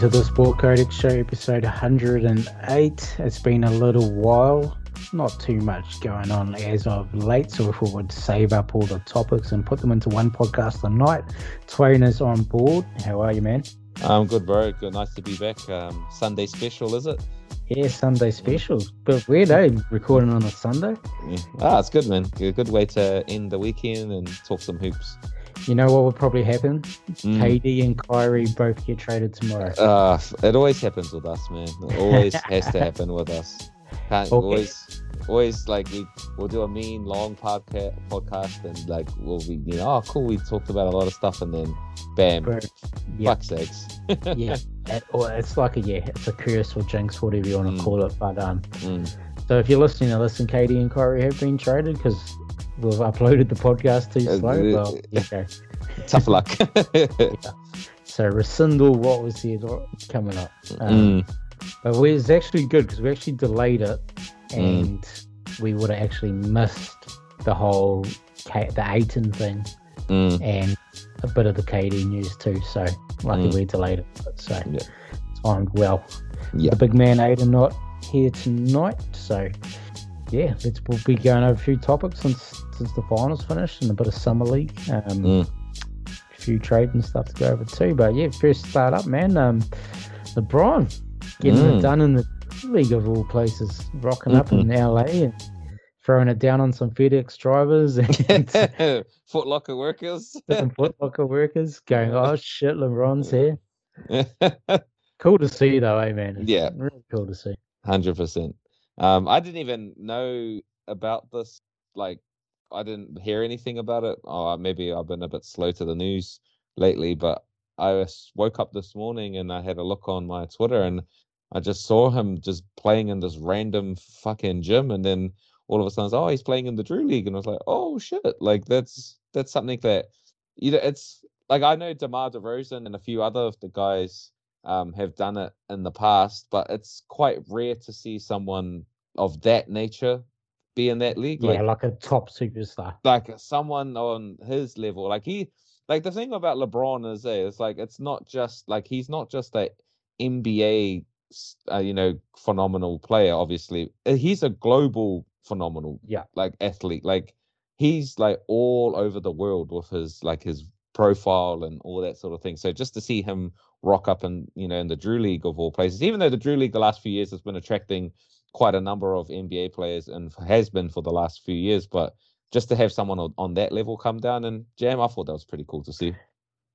to the Sport Codex Show, episode 108. It's been a little while, not too much going on as of late, so if we would save up all the topics and put them into one podcast a night, Twain is on board. How are you, man? I'm good, bro. Good, nice to be back. Um, Sunday special, is it? Yeah, Sunday special. But weird, eh? Recording on a Sunday. Yeah. Ah, it's good, man. A good way to end the weekend and talk some hoops. You know what will probably happen? Mm. KD and Kyrie both get traded tomorrow. Uh, it always happens with us, man. It always has to happen with us. Can't okay. always, always like we we'll do a mean long podcast, podcast, and like we'll be you know oh cool we talked about a lot of stuff, and then bam, Bro, fuck sakes. yeah, it, or it's like a yeah, it's a curse or jinx, whatever you want to mm. call it. But um, mm. so if you're listening to listen, KD and Kyrie have been traded because we've uploaded the podcast too slow. well. Tough luck. yeah. So rescindle what was here coming up. Um, mm. But we, it's actually good because we actually delayed it and mm. we would have actually missed the whole K- the Ayton thing mm. and a bit of the KD news too. So lucky mm. we delayed it. So yeah. timed well. Yeah. The big man Ayton not here tonight. So yeah, let's we'll be going over a few topics since since the finals finished and a bit of summer league. Um, mm. A few trade and stuff to go over too. But yeah, first start up, man. Um, LeBron getting mm. it done in the league of all places, rocking mm-hmm. up in mm-hmm. LA and throwing it down on some FedEx drivers and Foot Locker workers. Foot Locker workers going, oh shit, LeBron's here. cool to see though, eh, man? yeah, really cool to see. Hundred percent. Um, I didn't even know about this. Like, I didn't hear anything about it. Oh, maybe I've been a bit slow to the news lately, but I woke up this morning and I had a look on my Twitter and I just saw him just playing in this random fucking gym, and then all of a sudden, oh, he's playing in the Drew League, and I was like, oh shit, like that's that's something that you know, it's like I know DeMar DeRozan and a few other of the guys um, have done it in the past, but it's quite rare to see someone of that nature be in that league. Yeah, like, like a top superstar, like someone on his level. Like he, like the thing about LeBron is, eh, it's like it's not just like he's not just a NBA uh, you know, phenomenal player. Obviously, uh, he's a global phenomenal, yeah, like athlete. Like he's like all over the world with his like his profile and all that sort of thing. So just to see him rock up and you know in the Drew League of all places, even though the Drew League the last few years has been attracting quite a number of NBA players and has been for the last few years, but just to have someone on, on that level come down and jam, I thought that was pretty cool to see.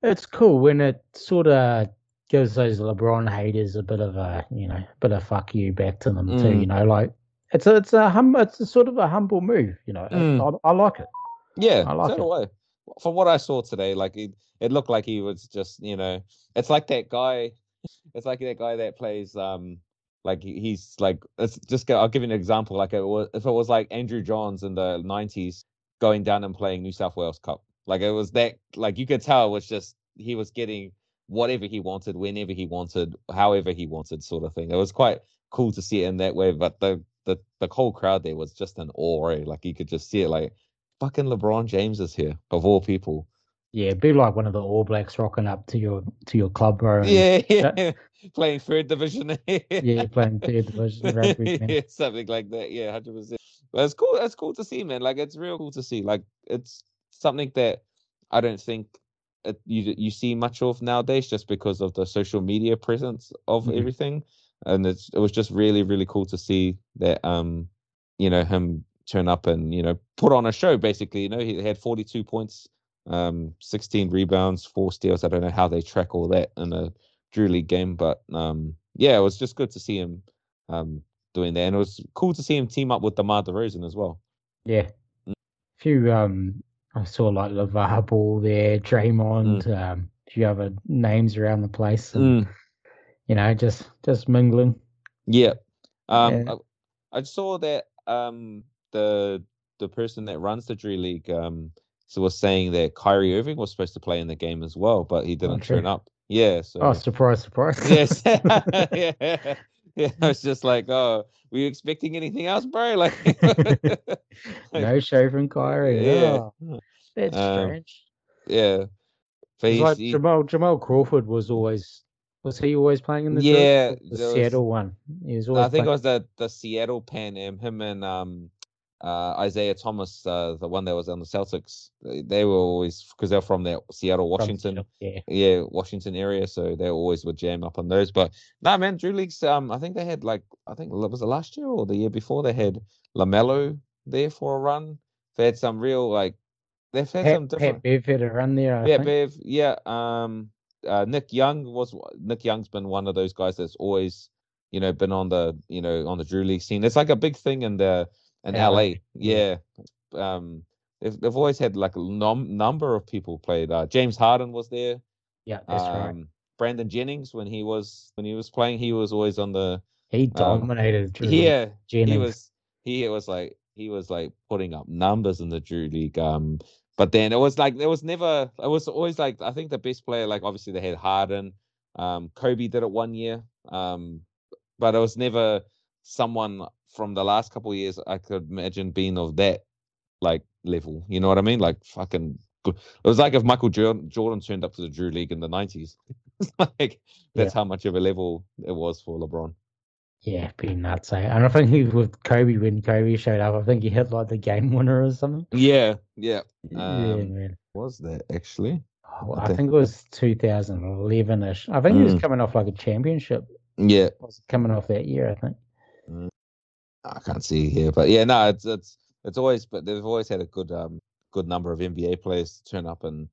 It's cool when it sort of gives those LeBron haters a bit of a you know bit of fuck you back to them mm. too. You know, like it's a it's a hum it's a sort of a humble move. You know, mm. I, I, like it. Yeah, I like it. Way. From what I saw today, like it, it looked like he was just you know, it's like that guy. It's like that guy that plays um like he's like it's just go I'll give you an example. Like it was, if it was like Andrew Johns in the '90s going down and playing New South Wales Cup, like it was that like you could tell it was just he was getting whatever he wanted, whenever he wanted, however he wanted, sort of thing. It was quite cool to see it in that way. But the the the whole crowd there was just an awe. Eh? Like you could just see it. Like fucking LeBron James is here of all people. Yeah, be like one of the All Blacks rocking up to your to your club, bro. Yeah, yeah. playing third division. yeah, playing third division rugby. yeah, something like that. Yeah, hundred percent. But it's cool. That's cool to see, man. Like it's real cool to see. Like it's something that I don't think you you see much of nowadays just because of the social media presence of mm-hmm. everything and it's it was just really really cool to see that um you know him turn up and you know put on a show basically you know he had 42 points um 16 rebounds four steals i don't know how they track all that in a drew league game but um yeah it was just good to see him um doing that and it was cool to see him team up with DeMar DeRozan as well yeah mm. a few um I saw like LeVar Ball there, Draymond, mm. um, a few other names around the place. And, mm. You know, just just mingling. Yeah. Um, yeah. I, I, saw that um, the the person that runs the Drew League um, so was saying that Kyrie Irving was supposed to play in the game as well, but he didn't turn up. Yeah. So. Oh, surprise, surprise. yes. yeah. Yeah. I was just like, oh, were you expecting anything else, bro? Like, no show from Kyrie. Yeah, oh, that's um, strange. Yeah, like Jamal Jamal Crawford was always Was he always playing in the yeah the Seattle was, one? He was always I think playing. it was the the Seattle Pan Am. Him and um uh, Isaiah Thomas, uh, the one that was on the Celtics, they were always because they're from the Seattle, Washington, yeah. yeah, Washington area, so they always would jam up on those. But no, nah, man, Drew Leagues. Um, I think they had like I think it was it last year or the year before they had LaMelo there for a run. They had some real like they've had Pat, some different. Pat Bev had a run there. I yeah, think. Bev. Yeah. Um, uh, Nick Young was Nick Young's been one of those guys that's always you know been on the you know on the Drew League scene. It's like a big thing in the in LA. LA. Yeah. Um, they've, they've always had like a num- number of people played. Uh, James Harden was there. Yeah, that's um, right. Brandon Jennings when he was when he was playing, he was always on the. He dominated. Um, yeah, Jennings. he was. He was like he was like putting up numbers in the Drew League. Um, but then it was like there was never. It was always like I think the best player. Like obviously they had Harden. Um, Kobe did it one year. Um, but it was never someone from the last couple of years I could imagine being of that like level. You know what I mean? Like fucking. good. It was like if Michael Jordan turned up to the Drew League in the nineties. like that's yeah. how much of a level it was for LeBron. Yeah, be nuts. Eh? And I think he with Kobe when Kobe showed up, I think he hit like the game winner or something. Yeah, yeah, um, yeah. Was that actually? Oh, I, think, think, it was 2011 ish. I think mm. he was mm. coming off like a championship. Yeah, was coming off that year, I think. Mm. I can't see here, but yeah, no, it's it's it's always, but they've always had a good um good number of NBA players turn up and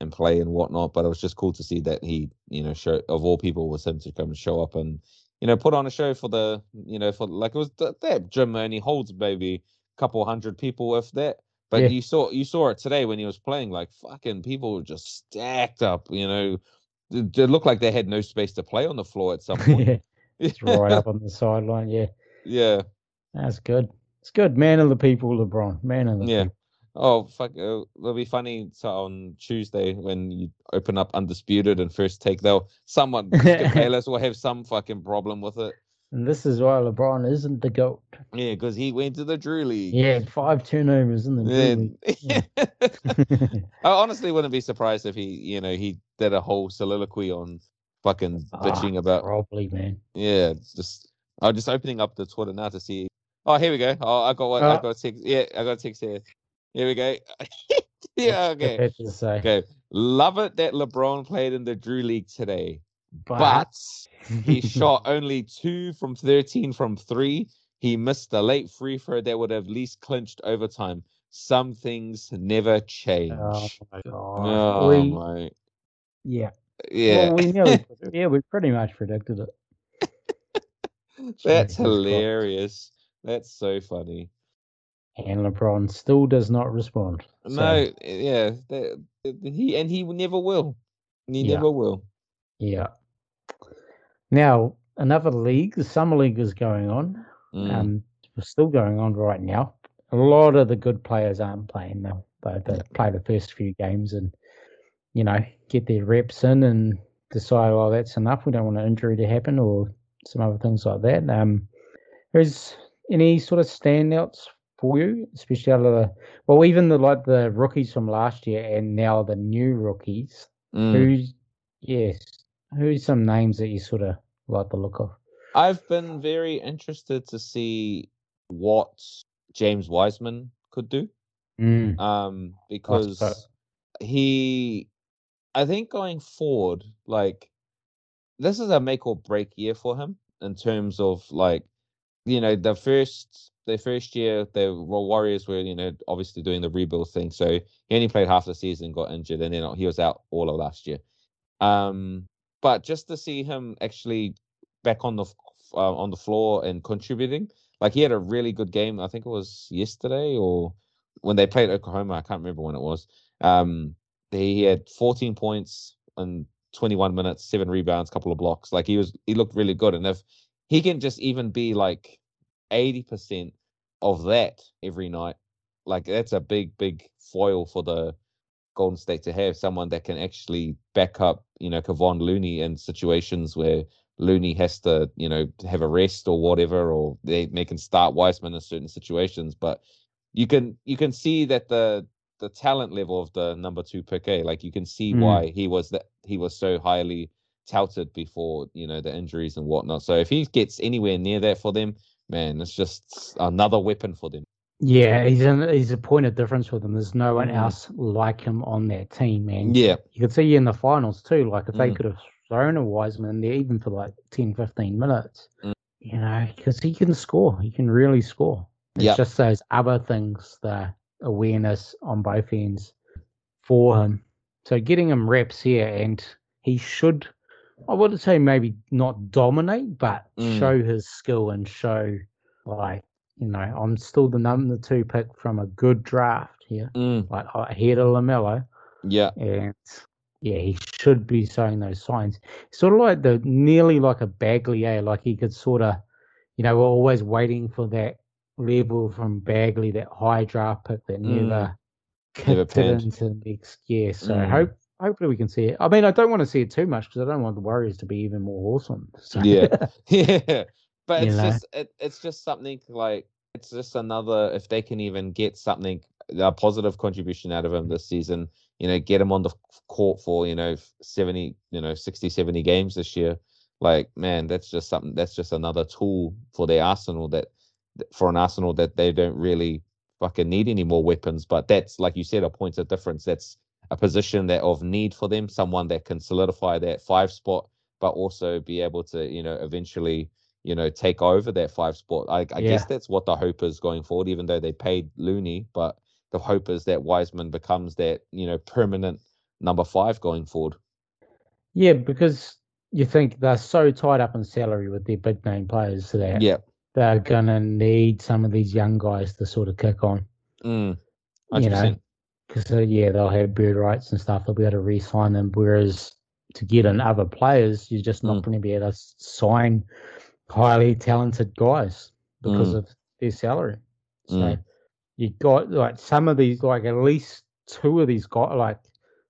and play and whatnot. But it was just cool to see that he, you know, show of all people was him to come and show up and you know put on a show for the you know for like it was that, that gym only holds maybe a couple hundred people if that. But yeah. you saw you saw it today when he was playing. Like fucking people were just stacked up. You know, it, it looked like they had no space to play on the floor at some point. yeah, right up on the sideline. Yeah, yeah. That's good. It's good. Man of the people, LeBron. Man of the yeah. people. Oh fuck! Uh, it'll be funny so on Tuesday when you open up undisputed and first take. They'll someone Bayless will have some fucking problem with it. And this is why LeBron isn't the goat. Yeah, because he went to the Drew League. Yeah, five turnovers in the Drew. League. Yeah. I honestly wouldn't be surprised if he, you know, he did a whole soliloquy on fucking bitching oh, about. Probably, man. Yeah, just I'm just opening up the Twitter now to see Oh, here we go. Oh, I got one. Oh. Uh I got six. Yeah, I got six here. Here we go. yeah, okay. Okay. Love it that LeBron played in the Drew League today, but, but he shot only two from 13 from three. He missed the late free throw that would have at least clinched overtime. Some things never oh change. Oh my god. Oh we, my. Yeah. Yeah. Well, we know. yeah, we pretty much predicted it. That's hilarious. That's so funny. And LeBron still does not respond. No, yeah, that, he and he never will. He yeah. never will. Yeah. Now another league, the summer league is going on. Mm. Um, it's still going on right now. A lot of the good players aren't playing now. They, they play the first few games and you know get their reps in and decide, well, that's enough. We don't want an injury to happen or some other things like that. Um, there's any sort of standouts for you, especially out of the well, even the like the rookies from last year and now the new rookies? Mm. Who's yes, who's some names that you sort of like the look of? I've been very interested to see what James Wiseman could do. Mm. Um, because he, I think going forward, like this is a make or break year for him in terms of like you know, the first the first year the Warriors were, you know, obviously doing the rebuild thing. So he only played half the season, got injured, and then he was out all of last year. Um, but just to see him actually back on the uh, on the floor and contributing, like he had a really good game. I think it was yesterday or when they played Oklahoma. I can't remember when it was. Um, he had 14 points and 21 minutes, seven rebounds, couple of blocks. Like he was, he looked really good. And if he can just even be like 80% of that every night. Like that's a big, big foil for the Golden State to have someone that can actually back up, you know, Kevon Looney in situations where Looney has to, you know, have a rest or whatever, or they, they can start Wiseman in certain situations. But you can you can see that the the talent level of the number two pick, A, like you can see mm. why he was that he was so highly touted before you know the injuries and whatnot. So if he gets anywhere near that for them, man, it's just another weapon for them. Yeah, he's he's a point of difference with them. There's no one mm. else like him on that team, man. Yeah, you could see in the finals too. Like if mm. they could have thrown a Wiseman there, even for like 10, 15 minutes, mm. you know, because he can score. He can really score. It's yep. just those other things, the awareness on both ends for him. So getting him reps here, and he should, I wouldn't say maybe not dominate, but mm. show his skill and show like you know, I'm still the number two pick from a good draft here, mm. like ahead of LaMelo. Yeah, and yeah, he should be showing those signs. Sort of like the nearly like a Bagley, eh? like he could sort of, you know, we're always waiting for that level from Bagley, that high draft pick that mm. never kicked it into next year. So mm. hope hopefully we can see it. I mean, I don't want to see it too much because I don't want the Warriors to be even more awesome. So. Yeah, yeah. But it's just it, it's just something like it's just another if they can even get something a positive contribution out of him this season, you know, get him on the court for, you know, 70, you know, 60, 70 games this year. Like, man, that's just something that's just another tool for their arsenal that for an arsenal that they don't really fucking need any more weapons. But that's like you said, a point of difference. That's a position that of need for them, someone that can solidify that five spot, but also be able to, you know, eventually you know, take over that five spot. I, I yeah. guess that's what the hope is going forward, even though they paid Looney, but the hope is that Wiseman becomes that, you know, permanent number five going forward. Yeah, because you think they're so tied up in salary with their big name players that yeah. they're gonna need some of these young guys to sort of kick on. Mm, you know, because uh, yeah, they'll have bird rights and stuff. They'll be able to re-sign them. Whereas to get in other players, you're just not mm. going to be able to sign highly talented guys because mm. of their salary. So mm. you got like some of these, like at least two of these guys, like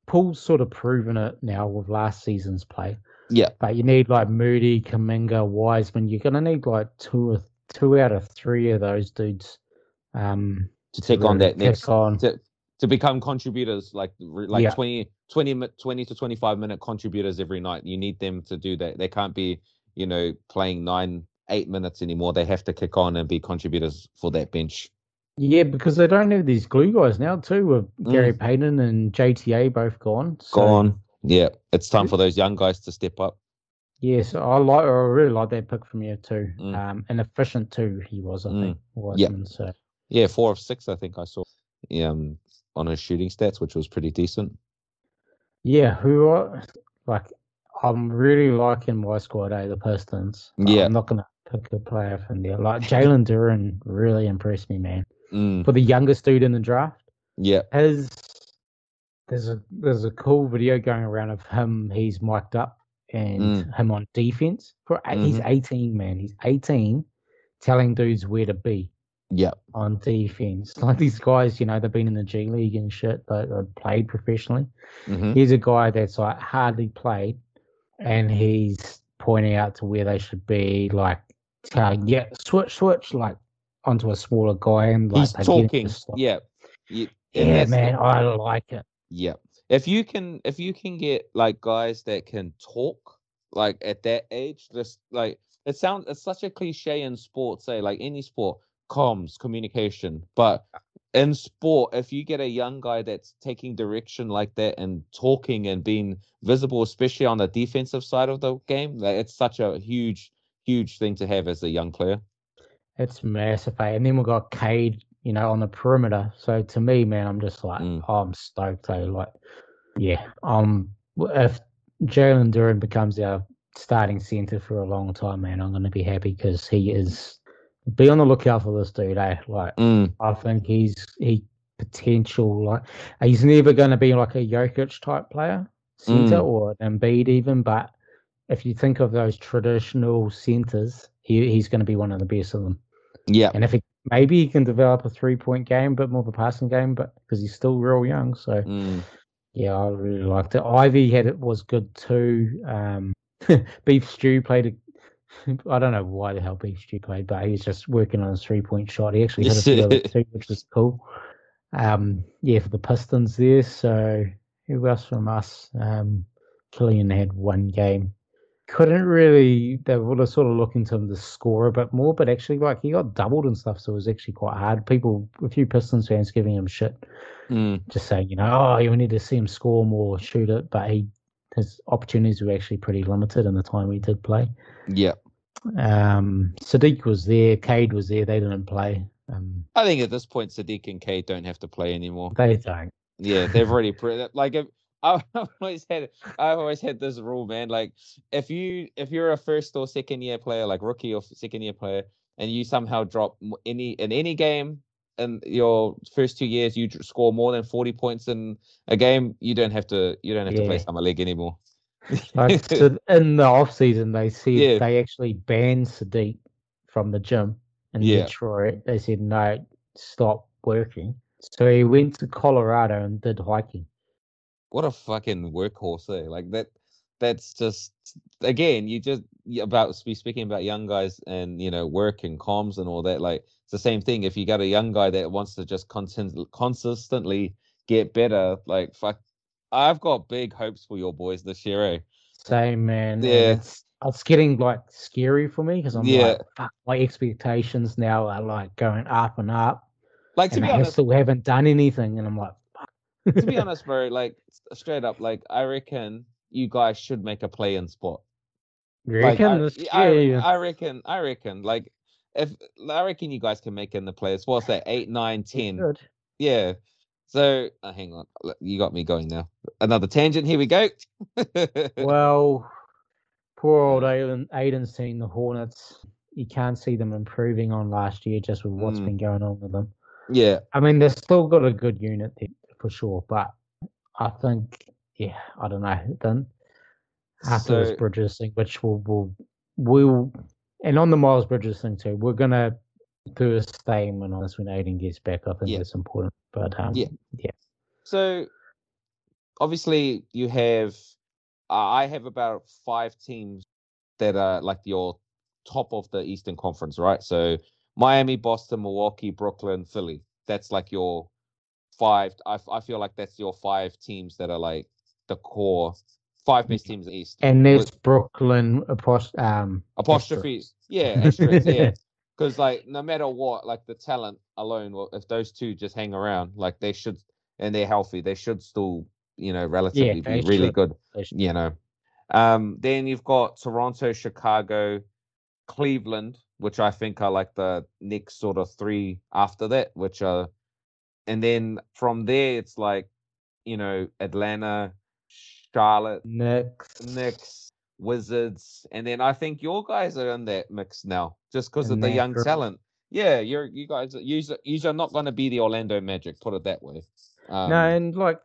Poole's sort of proven it now with last season's play. Yeah. But you need like Moody, Kuminga, Wiseman. You're gonna need like two or two out of three of those dudes um, to take on that next on. To, to become contributors like like yeah. 20, 20, 20 to 25 minute contributors every night you need them to do that they can't be you know, playing nine, eight minutes anymore. They have to kick on and be contributors for that bench. Yeah, because they don't have these glue guys now too, with mm. Gary Payton and JTA both gone. So. Gone. Yeah, it's time for those young guys to step up. Yes, I like. I really like that pick from you too. Mm. Um, and efficient too. He was, I mm. think. Wiseman, yeah. So. Yeah, four of six. I think I saw. Um, on his shooting stats, which was pretty decent. Yeah, who are like I'm really liking my squad, eh? The Pistons. Yeah. I'm not gonna pick a player from there. Like Jalen Duren really impressed me, man. Mm. For the youngest dude in the draft. Yeah. His there's a there's a cool video going around of him. He's mic'd up and mm. him on defense. For mm-hmm. he's 18, man. He's 18, telling dudes where to be. Yeah. On defense, like these guys, you know, they've been in the G League and shit. Have played professionally. Mm-hmm. He's a guy that's like hardly played, and he's pointing out to where they should be, like telling, yeah, switch, switch, like onto a smaller guy, and like he's talking, yeah, yeah, yeah man, I like it. Yeah, if you can, if you can get like guys that can talk, like at that age, just like it sounds, it's such a cliche in sports, say like any sport, comms, communication, but in sport, if you get a young guy that's taking direction like that and talking and being visible, especially on the defensive side of the game, like it's such a huge, huge thing to have as a young player. It's massive, eh? and then we've got Cade, you know, on the perimeter. So to me, man, I'm just like, mm. oh, I'm stoked. Eh? Like, yeah, um, if Jalen Duren becomes our starting center for a long time, man, I'm going to be happy because he is be on the lookout for this dude. Eh? Like, mm. I think he's he potential. Like, he's never going to be like a Jokic type player, center mm. or an Embiid even. But if you think of those traditional centers, he he's going to be one of the best of them. Yeah, and if he maybe he can develop a three point game, but more of a passing game, but because he's still real young, so. Mm. Yeah, I really liked it. Ivey had it was good too. Um, Beef Stew played a I don't know why the hell Beefstew played, but he's just working on his three point shot. He actually hit a it too, which was cool. Um, yeah, for the Pistons there. So who else from us? Um, Killian had one game. couldn't really. They were sort of looking to him to score a bit more, but actually, like he got doubled and stuff, so it was actually quite hard. People, a few Pistons fans giving him shit, mm. just saying, you know, oh, you need to see him score more, shoot it, but he his opportunities were actually pretty limited in the time he did play. Yeah. Um, Saddiq was there, Cade was there. They didn't play. Um, I think at this point, Saddiq and Cade don't have to play anymore. They don't. Yeah, they've already pre- like. If, I've always had I've always had this rule, man. Like if you if you're a first or second year player, like rookie or second year player, and you somehow drop any in any game in your first two years, you score more than forty points in a game, you don't have to you don't have yeah. to play summer league anymore. like, so in the off season, they said yeah. they actually banned Saddiq from the gym in yeah. Detroit. They said no, stop working. So he went to Colorado and did hiking what a fucking workhorse, eh? Like that. That's just again, you just about speaking about young guys and you know work and comms and all that. Like it's the same thing. If you got a young guy that wants to just constant, consistently get better, like fuck, I've got big hopes for your boys this year. Eh? Same man. Yeah. It's, it's getting like scary for me because I'm yeah. like, fuck, my expectations now are like going up and up. Like to be honest, still haven't done anything, and I'm like, to be honest, bro, like straight up, like I reckon you guys should make a play in spot. Reckon? Like, I, I, I, reckon. I reckon. Like if I reckon you guys can make in the players. What's that? Eight, nine, ten. Good. Yeah. So uh, hang on, you got me going now. Another tangent. Here we go. well, poor old Aiden. Aiden's seen the Hornets. You can't see them improving on last year just with what's mm. been going on with them. Yeah. I mean, they've still got a good unit there for sure. But I think, yeah, I don't know. Then after so, this Bridges thing, which we'll, we'll, we'll, and on the Miles Bridges thing too, we're going to do a statement on this when Aiden gets back. I think yeah. that's important. But um, yeah. Yeah. So obviously, you have, uh, I have about five teams that are like your top of the Eastern Conference, right? So Miami, Boston, Milwaukee, Brooklyn, Philly. That's like your five. I, I feel like that's your five teams that are like the core five best teams in the East. And there's Brooklyn apost- um, apostrophes. Yeah, yeah. Because like no matter what, like the talent alone, if those two just hang around, like they should, and they're healthy, they should still, you know, relatively yeah, be really should. good. You know. Um, then you've got Toronto, Chicago, Cleveland, which I think are like the next sort of three after that, which are and then from there it's like you know Atlanta, Charlotte, Knicks, Knicks, Wizards, and then I think your guys are in that mix now just because of the young group. talent. Yeah, you're you guys you you are not going to be the Orlando Magic, put it that way. Um, no, and like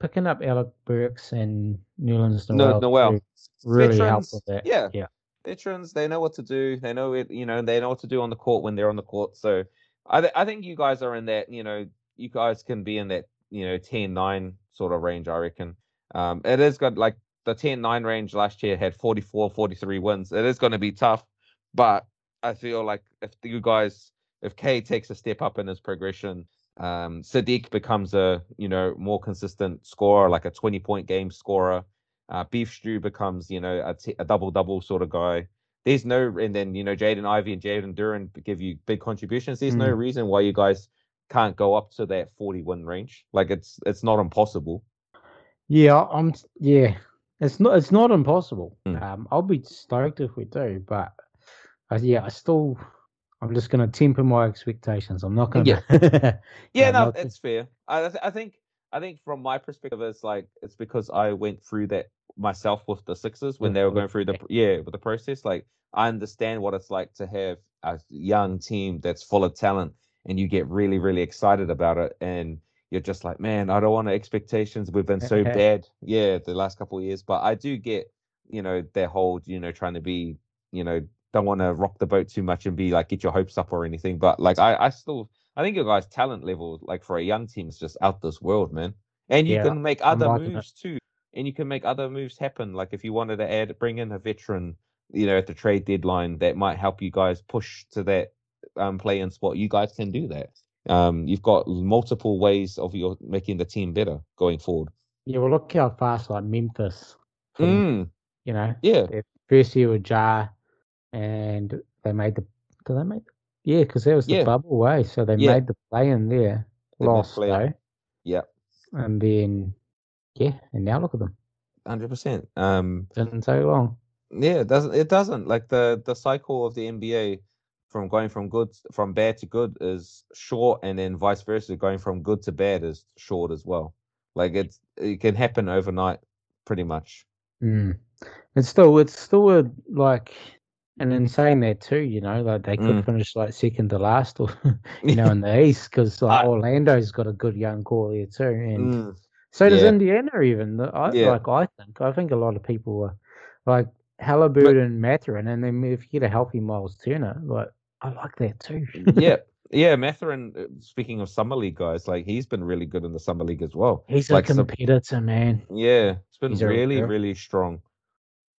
picking up Alec Burks and Nerlens Noel, Noel. really helped with that. Yeah, yeah. Veterans, they know what to do. They know it. You know, they know what to do on the court when they're on the court. So, I th- I think you guys are in that. You know, you guys can be in that you know 10-9 sort of range i reckon um it is good like the 10-9 range last year had 44 43 wins it is going to be tough but i feel like if you guys if k takes a step up in his progression um saddiq becomes a you know more consistent scorer like a 20 point game scorer uh, beef stew becomes you know a, t- a double double sort of guy there's no and then you know jaden Ivey and jalen Duren give you big contributions there's mm. no reason why you guys can't go up to that 40 win range. Like it's it's not impossible. Yeah, I'm yeah. It's not it's not impossible. Mm. Um, I'll be stoked if we do, but uh, yeah, I still I'm just gonna temper my expectations. I'm not gonna. Yeah, yeah, no, not... it's fair. I I think I think from my perspective, it's like it's because I went through that myself with the Sixers when they were going through the yeah with the process. Like I understand what it's like to have a young team that's full of talent and you get really really excited about it and you're just like man i don't want expectations we've been so bad yeah the last couple of years but i do get you know their whole you know trying to be you know don't want to rock the boat too much and be like get your hopes up or anything but like i i still i think your guys talent level like for a young team is just out this world man and you yeah, can make other moves it. too and you can make other moves happen like if you wanted to add bring in a veteran you know at the trade deadline that might help you guys push to that um, play in spot, you guys can do that. Um, you've got multiple ways of your making the team better going forward. Yeah, well, look how fast like Memphis, mm. you know, yeah, first year with Ja, and they made the. Did they make? Yeah, because that was the Yeah. bubble way, so they Yeah. made the play in there. They Lost though, Yeah, and then yeah, and now look at them. hundred percent. Um, Didn't take long. yeah, it doesn't it doesn't like the the cycle of the NBA from going from good from bad to good is short, and then vice versa, going from good to bad is short as well. Like it's it can happen overnight, pretty much. Mm. It's still, it's still a, like, and in saying that too, you know, like they could Mm. finish like second to last, or you know, in the East, because like I- Orlando's got a good young core there too, and Mm, so does yeah. Indiana. Even I, Yeah. like, I think, I think a lot of people are like Halliburton, Mathurin, and then if you get a healthy Miles Turner, like I like that too. yeah, yeah. Mathurin. uh, Speaking of summer league guys, like he's been really good in the summer league as well. He's like a some- competitor, man. Yeah, it's been He's really, really strong.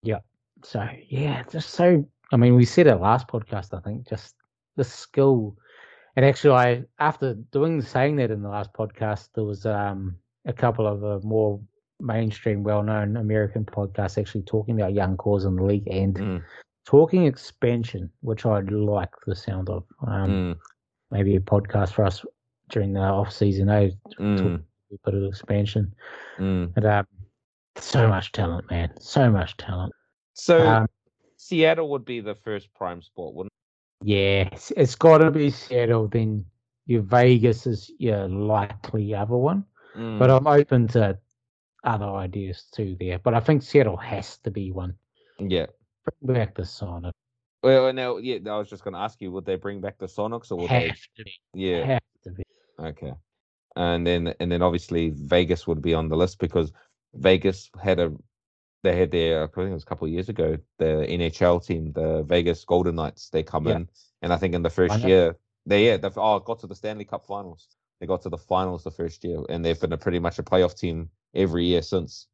Yeah. So yeah, just so I mean, we said it last podcast. I think just the skill, and actually, I after doing saying that in the last podcast, there was um a couple of uh, more mainstream, well-known American podcasts actually talking about young cores in the league and Mm, talking expansion, which I like the sound of. Um, mm, Maybe a podcast for us during the off season, eh? mm, A bit of expansion, mm. but um, so much talent, man, so much talent. So Um, Seattle would be the first prime spot, wouldn't? it? Yeah, it's, it's got to be Seattle. Then your Vegas is your likely other one. Mm, but I'm open to other ideas too there. But I think Seattle has to be one. yeah. Bring back the Sonic. Well, now, yeah, I was just going to ask you, would they bring back the Sonics or would Have they? to be. Yeah. Have to be. Okay. And then, and then obviously Vegas would be on the list because Vegas had a, they had their, I think it was a couple of years ago, the NHL team, the Vegas Golden Knights. They come Yeah. in, and I think in the first year, they yeah, they've oh got to the Stanley Cup Finals. They got to the finals the first year, and they've been a pretty much a playoff team every year since.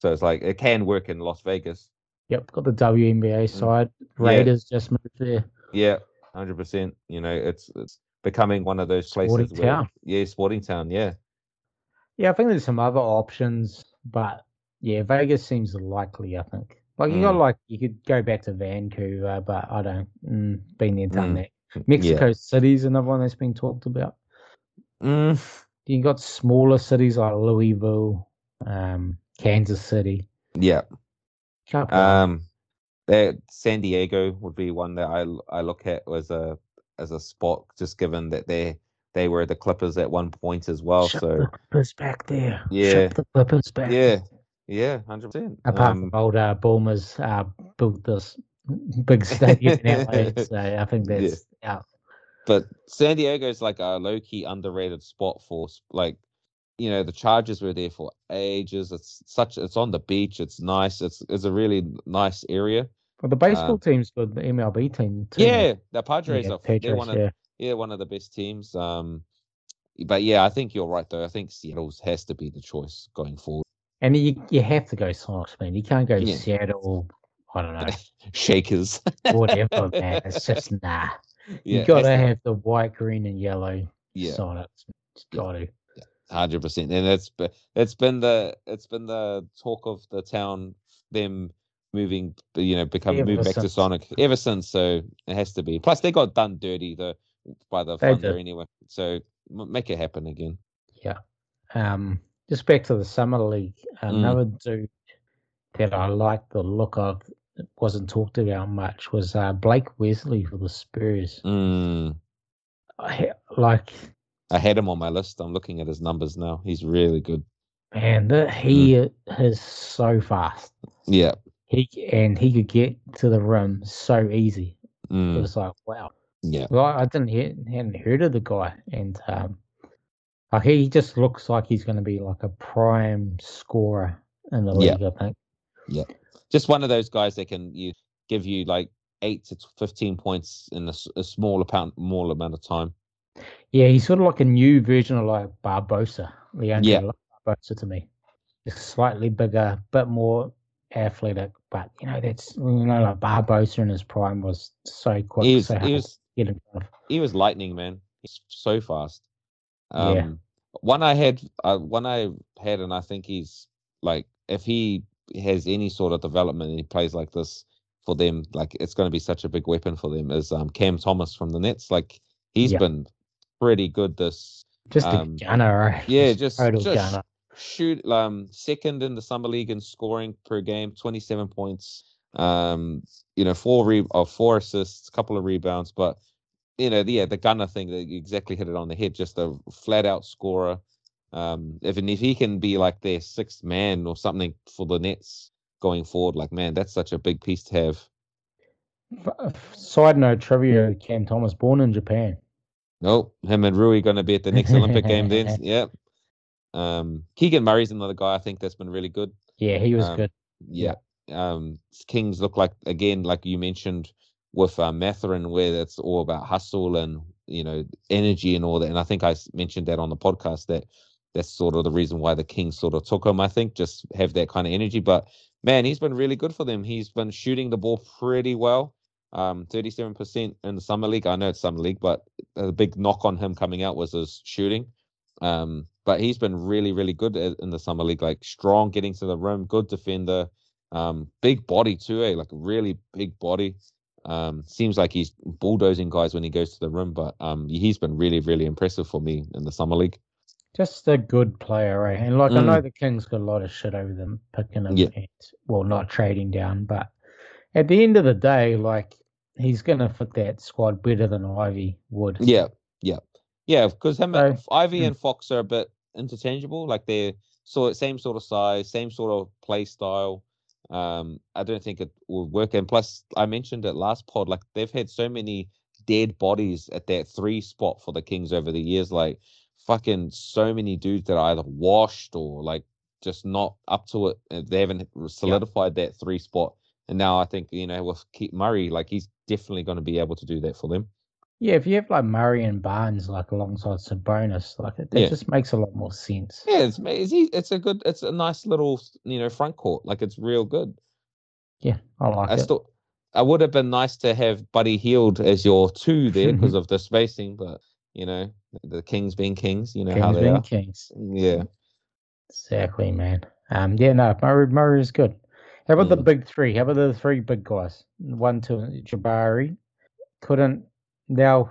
So it's like it can work in Las Vegas. Yep, got the WNBA side. Mm. Yeah. Raiders just moved there. Yeah, hundred percent. You know, it's it's becoming one of those places Sporting where town. yeah, sporting town. Yeah, Yeah, I think there's some other options, but yeah, Vegas seems likely. I think. Like you got Mm. like you could go back to Vancouver, but I don't. Mm, been there, done Mm. that. Mexico City's another one that's been talked about. Mm, You got smaller cities like Louisville, um, Kansas City. yeah. Um, that San Diego would be one that I I look at as a as a spot, just given that they they were the Clippers at one point as well. Shut So Clippers back there. Yeah. The Clippers back. yeah, yeah, hundred percent. Apart Um, from old uh, Ballmer's uh, built this big stadium in LA, so I think Yeah. that's out. but San Diego's like a low key underrated spot for like you know the Chargers were there for ages. It's such it's on the beach. It's nice. It's it's a really nice area. Well, the baseball Um, team's good. The MLB team too. Yeah, the Padres yeah, are they're one of yeah. yeah one of the best teams. Um, but yeah, I think you're right though. I think Seattle's has to be the choice going forward. And you you have to go Sonics, man. You can't go Yeah. Seattle. I don't know, Shakers. whatever, man. It's just nah. yeah, you got to has have the white, green, and yellow Yeah. Sonics. Got to. Hundred percent, and it's be- it's been the it's been the talk of the town. Them moving, you know, become Ever move back to. Sonic ever since. So it has to be. Plus, they got done dirty the by the They did. anyway. So m- make it happen again. Yeah. Um, just back to the summer league. Mm. Another dude that I like the look of, wasn't talked about much, was uh, Blake Wesley for the Spurs. Mm, I, like, I had him on my list. I'm looking at his numbers now. He's really good. man, the, he is so fast. Yeah. He and he could get to the rim so easy. It Mm, was like, wow. yeah. Well, I didn't hear, hadn't heard of the guy, and um, like he just looks like he's going to be like a prime scorer in the Yeah. league. I think. Yeah. Just one of those guys that can you give you like eight to fifteen points in a small amount, small amount of time. Yeah, he's sort of like a new version of like Barbosa. Leandro Yeah. Barbosa to me. Just slightly bigger, bit more athletic, but you know that's you know like Barbosa in his prime was so quick. He was, so he was, get in front he was lightning, man. He's so fast. Um, Yeah. One I had, uh, one I had, and I think he's like, if he has any sort of development and he plays like this for them. Like it's going to be such a big weapon for them is um, Cam Thomas from the Nets. Like he's yep. been pretty good this. Just um, a gunner, right? Yeah, just total just gunner. Shoot, um, second in the summer league in scoring per game, twenty seven points. Um, you know, four re or uh, four assists, couple of rebounds, but you know, yeah, the gunner thing that you exactly hit it on the head. Just a flat out scorer. Um, if and if he can be like their sixth man or something for the Nets going forward, like man, that's such a big piece to have. Side note trivia: Cam Thomas born in Japan. Nope, him and Rui going to be at the next Olympic game then. Yep. Um, Keegan Murray's another guy I think that's been really good. Yeah, he was um, good. Yeah. Um, Kings look like again, like you mentioned with uh, Mathurin, where that's all about hustle and you know energy and all that. And I think I mentioned that on the podcast that that's sort of the reason why the Kings sort of took him. I think just have that kind of energy. But man, he's been really good for them. He's been shooting the ball pretty well. Um, 37% in the summer league. I know it's summer league, but the big knock on him coming out was his shooting. Um, but he's been really, really good in the summer league. Like strong, getting to the rim, good defender, um, big body too. Eh? Like really big body. Um, seems like he's bulldozing guys when he goes to the rim, but um, he's been really, really impressive for me in the summer league. Just a good player, right? And like mm. I know the Kings got a lot of shit over them picking him, yeah. and, well, not trading down, but at the end of the day, like he's gonna fit that squad better than Ivey would. Yeah, yeah, yeah. Because him, so, Ivey, hmm. and Fox are a bit interchangeable. Like they're sort same sort of size, same sort of play style. Um, I don't think it will work. And plus, I mentioned it last pod. Like they've had so many dead bodies at that three spot for the Kings over the years. Like fucking so many dudes that are either washed or like just not up to it. They haven't solidified yeah. that three spot. And now I think, you know, with Keegan Murray, like he's definitely going to be able to do that for them. Yeah, if you have like Murray and Barnes like alongside Sabonis, like it, that yeah. just makes a lot more sense. Yeah, it's it's, it's a good, it's a nice little you know front court. Like it's real good. Yeah, I like I it. Still, I would have been nice to have Buddy Hield as your two there because of the spacing, but you know the Kings being Kings, you know kings how they are. Kings. Yeah, exactly, man. Um, yeah, no, Murray Murray is good. How about mm. the big three? How about the three big guys? One, two, Jabari couldn't. Now,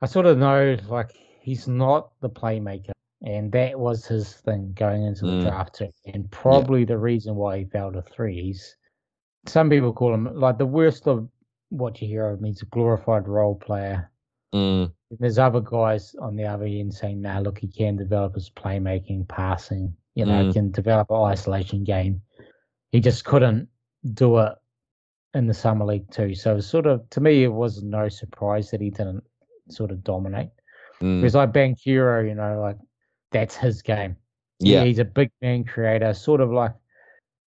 I sort of know like he's not the playmaker, and that was his thing going into the mm. draft too, and probably yeah. the reason why he fell to three. He's some people call him like the worst of what you hear of him. He's a glorified role player. Mm. There's other guys on the other end saying, "Nah, look, he can develop his playmaking, passing. You know, mm. can develop an isolation game." He just couldn't do it in the summer league too. So it was sort of to me, it was no surprise that he didn't sort of dominate. Mm. Because like Banchero, you know, like that's his game. Yeah. yeah, he's a big man creator. Sort of like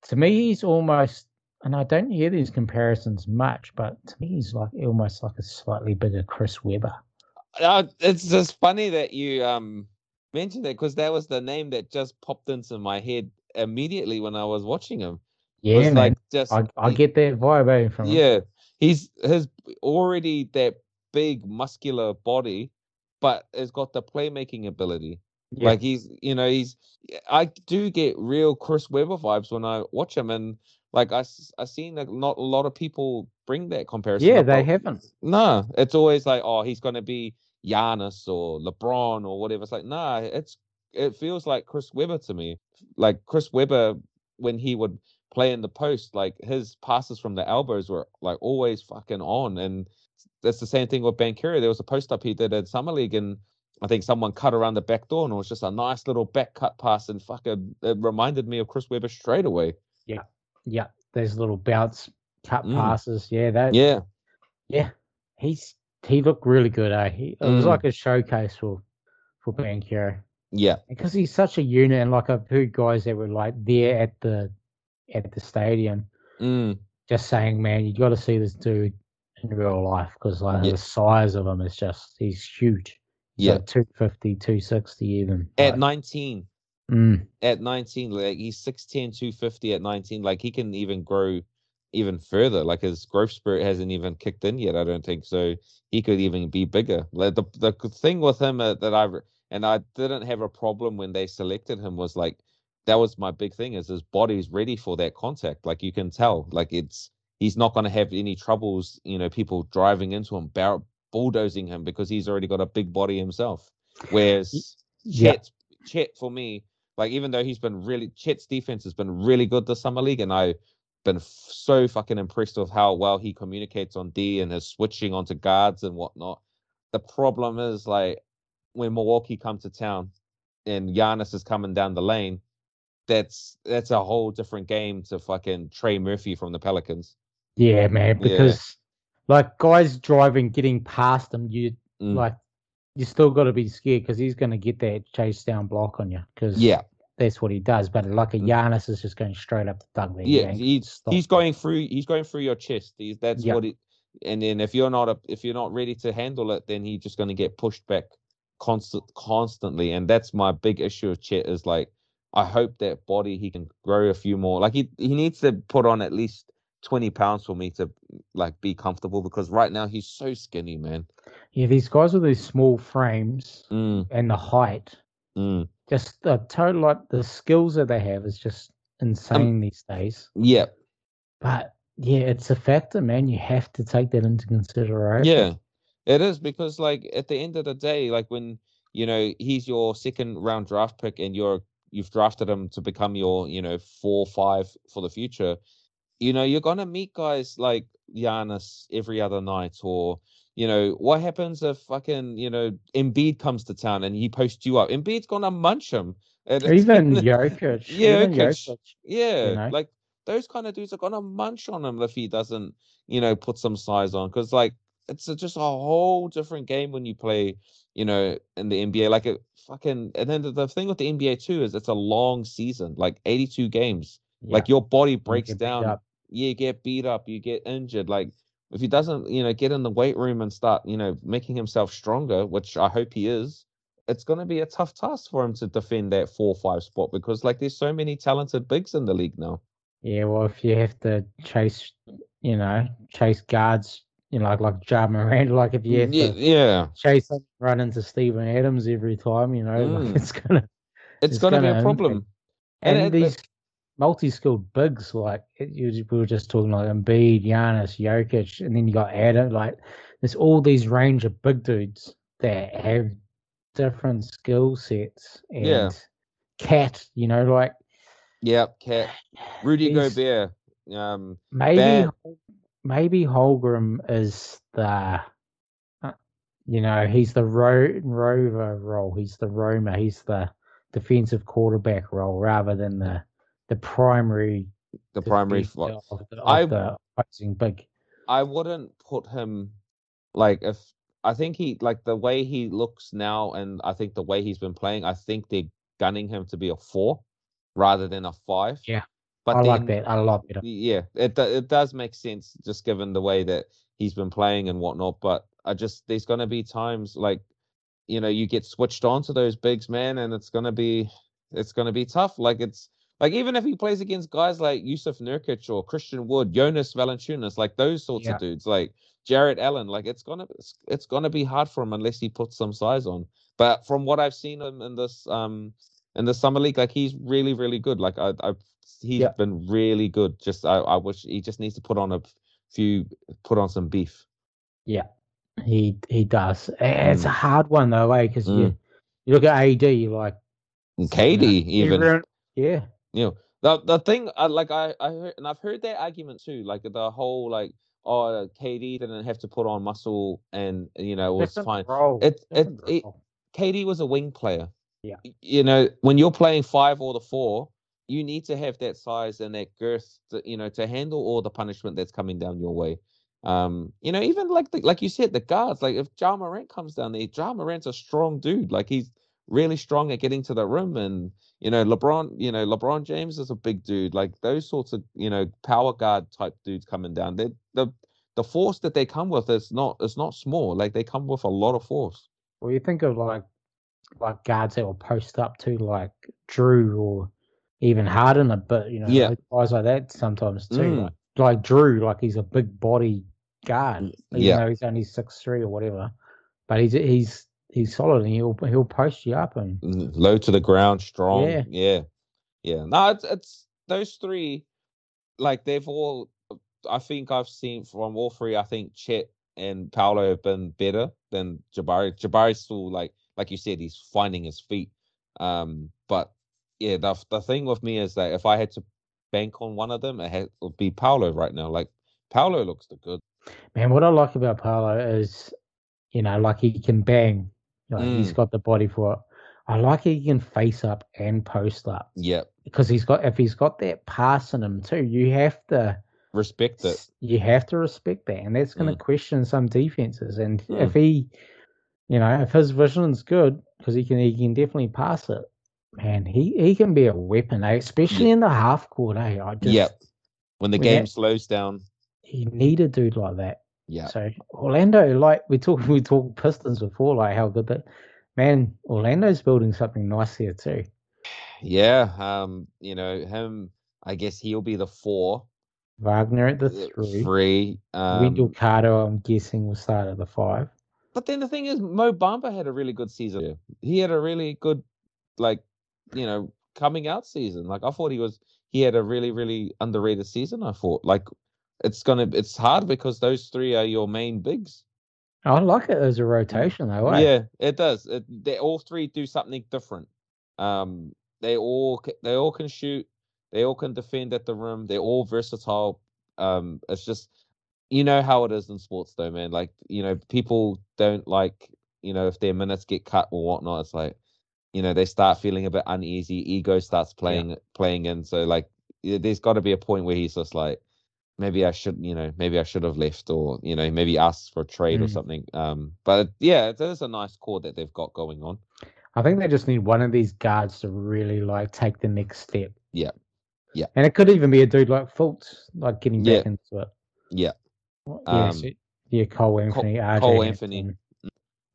to me, he's almost. And I don't hear these comparisons much, but to me, he's like almost like a slightly bigger Chris Webber. Uh, it's just funny that you um mentioned that because that was the name that just popped into my head immediately when I was watching him. Yeah, man. like just I, I get that vibe eh, from yeah. Him. He's his already that big muscular body, but has got the playmaking ability. Yeah. Like he's, you know, he's. I do get real Chris Webber vibes when I watch him, and like I, I seen like not a lot of people bring that comparison. Yeah, they haven't. No, it's always like, oh, he's gonna be Giannis or LeBron or whatever. It's like, nah, it's it feels like Chris Webber to me. Like Chris Webber when he would play in the post, like his passes from the elbows were like always fucking on. And that's the same thing with Banchero. There was a post up he did at Summer League and I think someone cut around the back door and it was just a nice little back cut pass and fucking it reminded me of Chris Webber straight away. Yeah. Yeah. Those little bounce cut mm. passes. Yeah, that Yeah. Yeah. He's he looked really good, eh? He, it was mm. like a showcase for for Banchero. Yeah, because he's such a unit, and like I've heard guys that were like there at the at the stadium, mm. just saying, "Man, you got to see this dude in real life because like yeah. the size of him is just he's huge. He's yeah, like 250, 260 even at like, 19. Mm. At 19, like he's 6'10, 250 at 19. Like he can even grow even further. Like his growth spurt hasn't even kicked in yet. I don't think so. He could even be bigger. Like the the thing with him uh, that I and I didn't have a problem when they selected him was like that was my big thing is his body's ready for that contact. Like you can tell, like it's he's not going to have any troubles. You know, people driving into him, bar- bulldozing him because he's already got a big body himself. Whereas Yeah. Chet, Chet for me, like even though he's been really Chet's defense has been really good this summer league, and I've been f- so fucking impressed with how well he communicates on D and his switching onto guards and whatnot. The problem is like when Milwaukee come to town and Giannis is coming down the lane, that's that's a whole different game to fucking Trey Murphy from the Pelicans. Yeah, man. Yeah. Because like guys driving, getting past him, you Mm. like you still got to be scared because he's going to get that chase down block on you. Because Yeah, that's what he does. But like a Mm. Giannis is just going straight up the dunk. there. yeah, he's he's going through he's going through your chest. He's, that's Yeah. what it. And then if you're not a, if you're not ready to handle it, then he's just going to get pushed back constant constantly. And that's my big issue with Chet is like I hope that body he can grow a few more. Like he he needs to put on at least twenty pounds for me to like be comfortable because right now he's so skinny, man. Yeah, these guys with these small frames Mm, and the height, mm. just the total like the skills that they have is just Um, insane these days. Yeah, But yeah, it's a factor, man. You have to take that into consideration. Yeah, it is because like at the end of the day, like when you know he's your second round draft pick and you're you've drafted him to become your you know four five for the future, you know you're gonna meet guys like Giannis every other night or. You know what happens if fucking you know Embiid comes to town and he posts you up? Embiid's gonna munch him. And Or it's even Jokic. Yeah, even Jokic. Yeah, know? like those kind of dudes are gonna munch on him if he doesn't, you know, put some size on. Because like it's a, just a whole different game when you play, you know, in the NBA. Like it fucking, and then the, the thing with the NBA too is it's a long season, like 82 games. Yeah, Like your body breaks beat down. You get beat up, you get injured. Like if he doesn't, you know, get in the weight room and start, you know, making himself stronger, which I hope he is. It's going to be a tough task for him to defend that four five spot because, like, there's so many talented bigs in the league now. Yeah, well, if you have to chase, you know, chase guards, you know, like like Ja Morant, like if you have Yeah, to yeah. chase him, run into Steven Adams every time, you know, like Mm. it's gonna it's, It's going to be gonna a problem. and, And it- these multi-skilled bigs like it, you, we were just talking like Embiid, Giannis, Jokic, and then you got Adam. Like there's all these range of big dudes that have different skill sets. And Yeah. Cat, you know, like Yeah, Cat, Rudy Gobert. Um, maybe Bad. Maybe Holmgren is the uh, you know he's the ro- rover role he's the roamer he's the defensive quarterback role rather than the the primary the primary. defender of the, I- the opposing big I wouldn't put him like if I think he like the way he looks now, and I think the way he's been playing. I think they're gunning him to be a four rather than a five. Yeah, but I like then- that a lot better Yeah, it it does make sense just given the way that he's been playing and whatnot. But I just there's gonna be times like you know you get switched on to those bigs, man, and it's gonna be it's gonna be tough. Like it's like even if he plays against guys like Jusuf Nurkic or Christian Wood, Jonas Valanciunas, like those sorts Yeah. of dudes, like Jarrett Allen, like it's gonna it's, it's gonna be hard for him unless he puts some size on. But from what I've seen him in this um in the summer league, like he's really really good. Like I I've he's Yeah. been really good. Just I, I wish he just needs to put on a few put on some beef. yeah he he does A- it's a Mm. hard one though eh because you Mm. you look at AD you're like And you know, KD even everyone- yeah you know the the thing like I I heard and I've heard that argument too. Like the whole like oh KD didn't have to put on muscle and you know it was fine. role, It- it- it-. KD was a wing player. Yeah. You know, when you're playing five or the four, you need to have that size and that girth, to, you know, to handle all the punishment that's coming down your way. Um, you know, even like the, like you said, the guards. Like if Ja Morant comes down there, Ja Morant's a strong dude. Like he's really strong at getting to the rim, and you know, LeBron. You know, LeBron James is a big dude. Like those sorts of you know power guard type dudes coming down. They the the force that they come with is not is not small. Like they come with a lot of force. Well, you think of like like guards that will post up to like Drew or even Harden a bit, you know, Yeah. guys like that sometimes too. Mm. Like, like Drew, like he's a big body guard, even yeah. though he's only six three or whatever. But he's he's he's solid and he'll he'll post you up and low to the ground, strong. Yeah. Yeah, yeah. No, it's it's those three. Like they've all I think I've seen from all three. I think Chet and Paolo have been better than Jabari. Jabari's still like like you said, he's finding his feet. Um, but yeah, the the thing with me is that if I had to bank on one of them, it, had, it would be Paolo right now. Like Paolo looks the good. Man, what I like about Paolo is, you know, like he can bang. Like mm. he's got the body for it. I like he can face up and post up. Yep. Because he's got if he's got that pass in him too, you have to respect it. You have to respect that, and that's going to mm. question some defenses. And mm. if he, you know, if his vision's good, because he can he can definitely pass it. Man, he, he can be a weapon, eh? especially in the half court. Eh? I just, yep. When the game that, slows down, he need a dude like that. Yeah. So Orlando, like we talked, we talked Pistons before, like how good that man. Orlando's building something nice here too. Yeah. Um. You know him. I guess he'll be the four. Wagner at the uh, three. Three. Um, Wendell Carter, I'm guessing, will start at the five. But then the thing is, Mo Bamba had a really good season. He had a really good, like, you know, coming out season. Like I thought he was. He had a really, really underrated season. I thought. Like it's gonna it's hard because those three are your main bigs. I like it as a rotation though. Eh? Yeah, it does. It, they all three do something different. Um, they all they all can shoot. They all can defend at the rim. They're all versatile. Um, it's just you know how it is in sports though, man. Like you know people don't like you know if their minutes get cut or whatnot. It's like you know they start feeling a bit uneasy. Ego starts playing yeah. playing in. So like there's got to be a point where he's just like maybe I should, you know, maybe I should have left or, you know, maybe ask for a trade mm. or something. Um, but yeah, is a nice core that they've got going on. I think they just need one of these guards to really like take the next step. Yeah. Yeah. And it could even be a dude like Fultz, like getting back yeah. into it. Yeah. Yeah. Um, so, yeah. Cole Anthony, Cole, RJ Cole Anthony.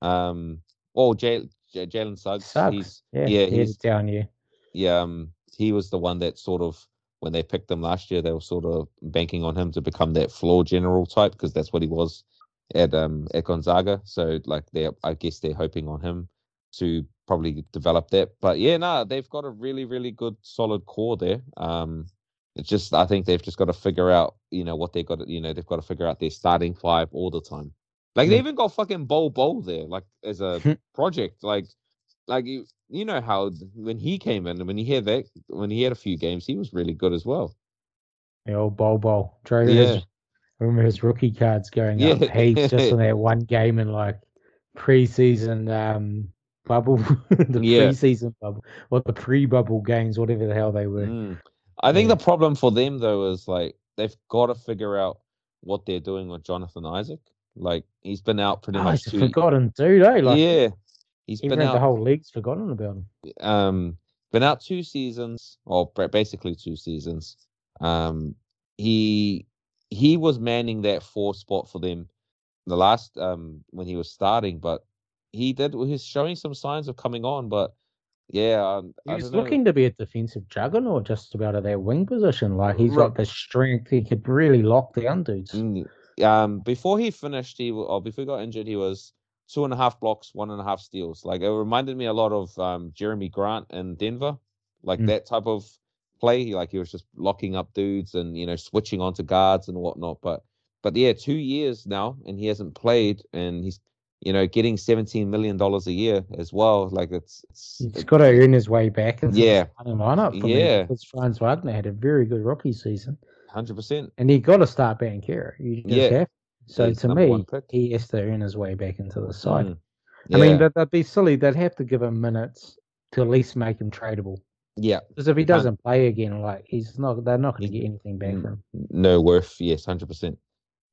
Um, oh, Jalen Suggs. Suggs. He's, yeah, yeah, he's down here. Yeah. Um, he was the one that sort of when they picked him last year, they were sort of banking on him to become that floor general type because that's what he was at um at Gonzaga. So like they, I guess they're hoping on him to probably develop that. But yeah, no, nah, they've got a really really good solid core there. Um, it's just I think they've just got to figure out you know what they've got. to, You know they've got to figure out their starting five all the time. Like they even got fucking Bol Bol there, like as a project. Like like you you know how when he came in and when he had that when he had a few games he was really good as well. The old Bol Bol. yeah. His, I remember his rookie cards going yeah. up heaps just on that one game in like preseason um bubble, the yeah. preseason bubble, or the pre-bubble games, whatever the hell they were. Mm. I think yeah. the problem for them though is like they've got to figure out what they're doing with Jonathan Isaac. Like he's been out pretty oh, much. He's two... forgotten dude, eh? Like, yeah, he's been out. The whole league's forgotten about him. Um, been out two seasons, or basically two seasons. Um, he he was manning that four spot for them the last um when he was starting, but he did. He's showing some signs of coming on, but yeah, um, he's looking to be a defensive juggernaut just about at that wing position. Like he's right. got the strength; he could really lock down dudes. Mm, um, before he finished, he or before he got injured, he was two and a half blocks, one and a half steals. Like it reminded me a lot of um, Jerami Grant in Denver, like mm. that type of play. Like he was just locking up dudes and you know switching onto guards and whatnot. But but yeah, two years now and he hasn't played and he's you know getting seventeen million dollars a year as well. Like it's, it's he's it, got to earn his way back. Into yeah, lineup. yeah, because Franz Wagner had a very good rookie season. Hundred percent. And he got to start Banchero. You just yeah. have so to me, he has to earn his way back into the side. Mm. Yeah. I mean, but that, would be silly. They'd have to give him minutes to at least make him tradable. Yeah, because if he doesn't play again, like he's not, they're not going to get anything back from him. No worth. Yes, hundred percent.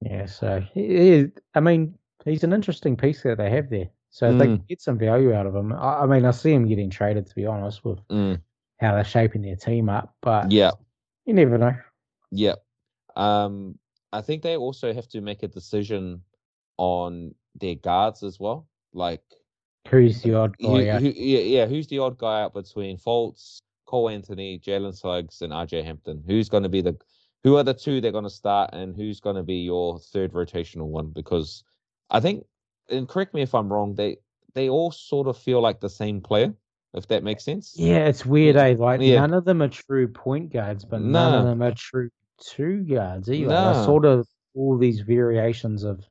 Yeah. So he, is I mean, he's an interesting piece that they have there. So mm. they can get some value out of him, I, I, mean, I see him getting traded. To be honest, with mm. how they're shaping their team up, but yeah, you never know. Yeah. Um, I think they also have to make a decision on their guards as well. Like who's the odd guy who, out? Who, yeah, yeah, who's the odd guy out between Fultz, Cole Anthony, Jalen Suggs, and RJ Hampton? Who's going to be the who are the two they're going to start, and who's going to be your third rotational one? Because I think, and correct me if I'm wrong, they they all sort of feel like the same player. If that makes sense. Yeah, it's weird, eh? Like yeah. none of them are true point guards, but none of them are true two guards either. No. I sort of all these variations of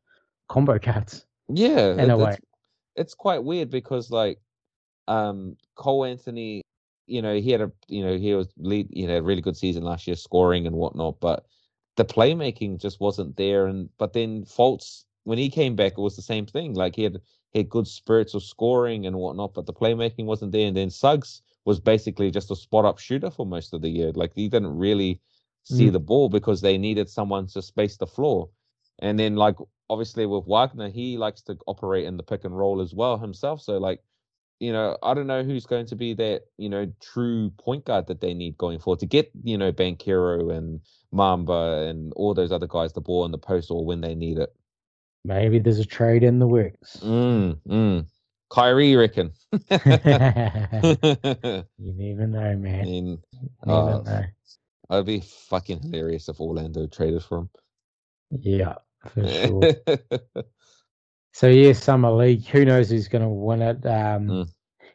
combo cards. Yeah, in it, a way. It's, it's quite weird because like um Cole Anthony, you know, he had a you know, he was lead you know, really good season last year, scoring and whatnot, but the playmaking just wasn't there. And but then Fultz, when he came back, it was the same thing. Like he had he had good spirits of scoring and whatnot, but the playmaking wasn't there. And then Suggs was basically just a spot up shooter for most of the year. Like he didn't really see mm. the ball because they needed someone to space the floor. And then like obviously with Wagner, he likes to operate in the pick and roll as well himself. So like, you know, I don't know who's going to be that, you know, true point guard that they need going forward to get, you know, Banchero and Bamba and all those other guys the ball in the post or when they need it. Maybe there's a trade in the works. Mm, mm. Kyrie, you reckon? you never know, man. I mean, never uh, know. It'd be fucking hilarious if Orlando traded for him. Yeah, for sure. so yeah, summer league. Who knows who's going to win it? Um, mm.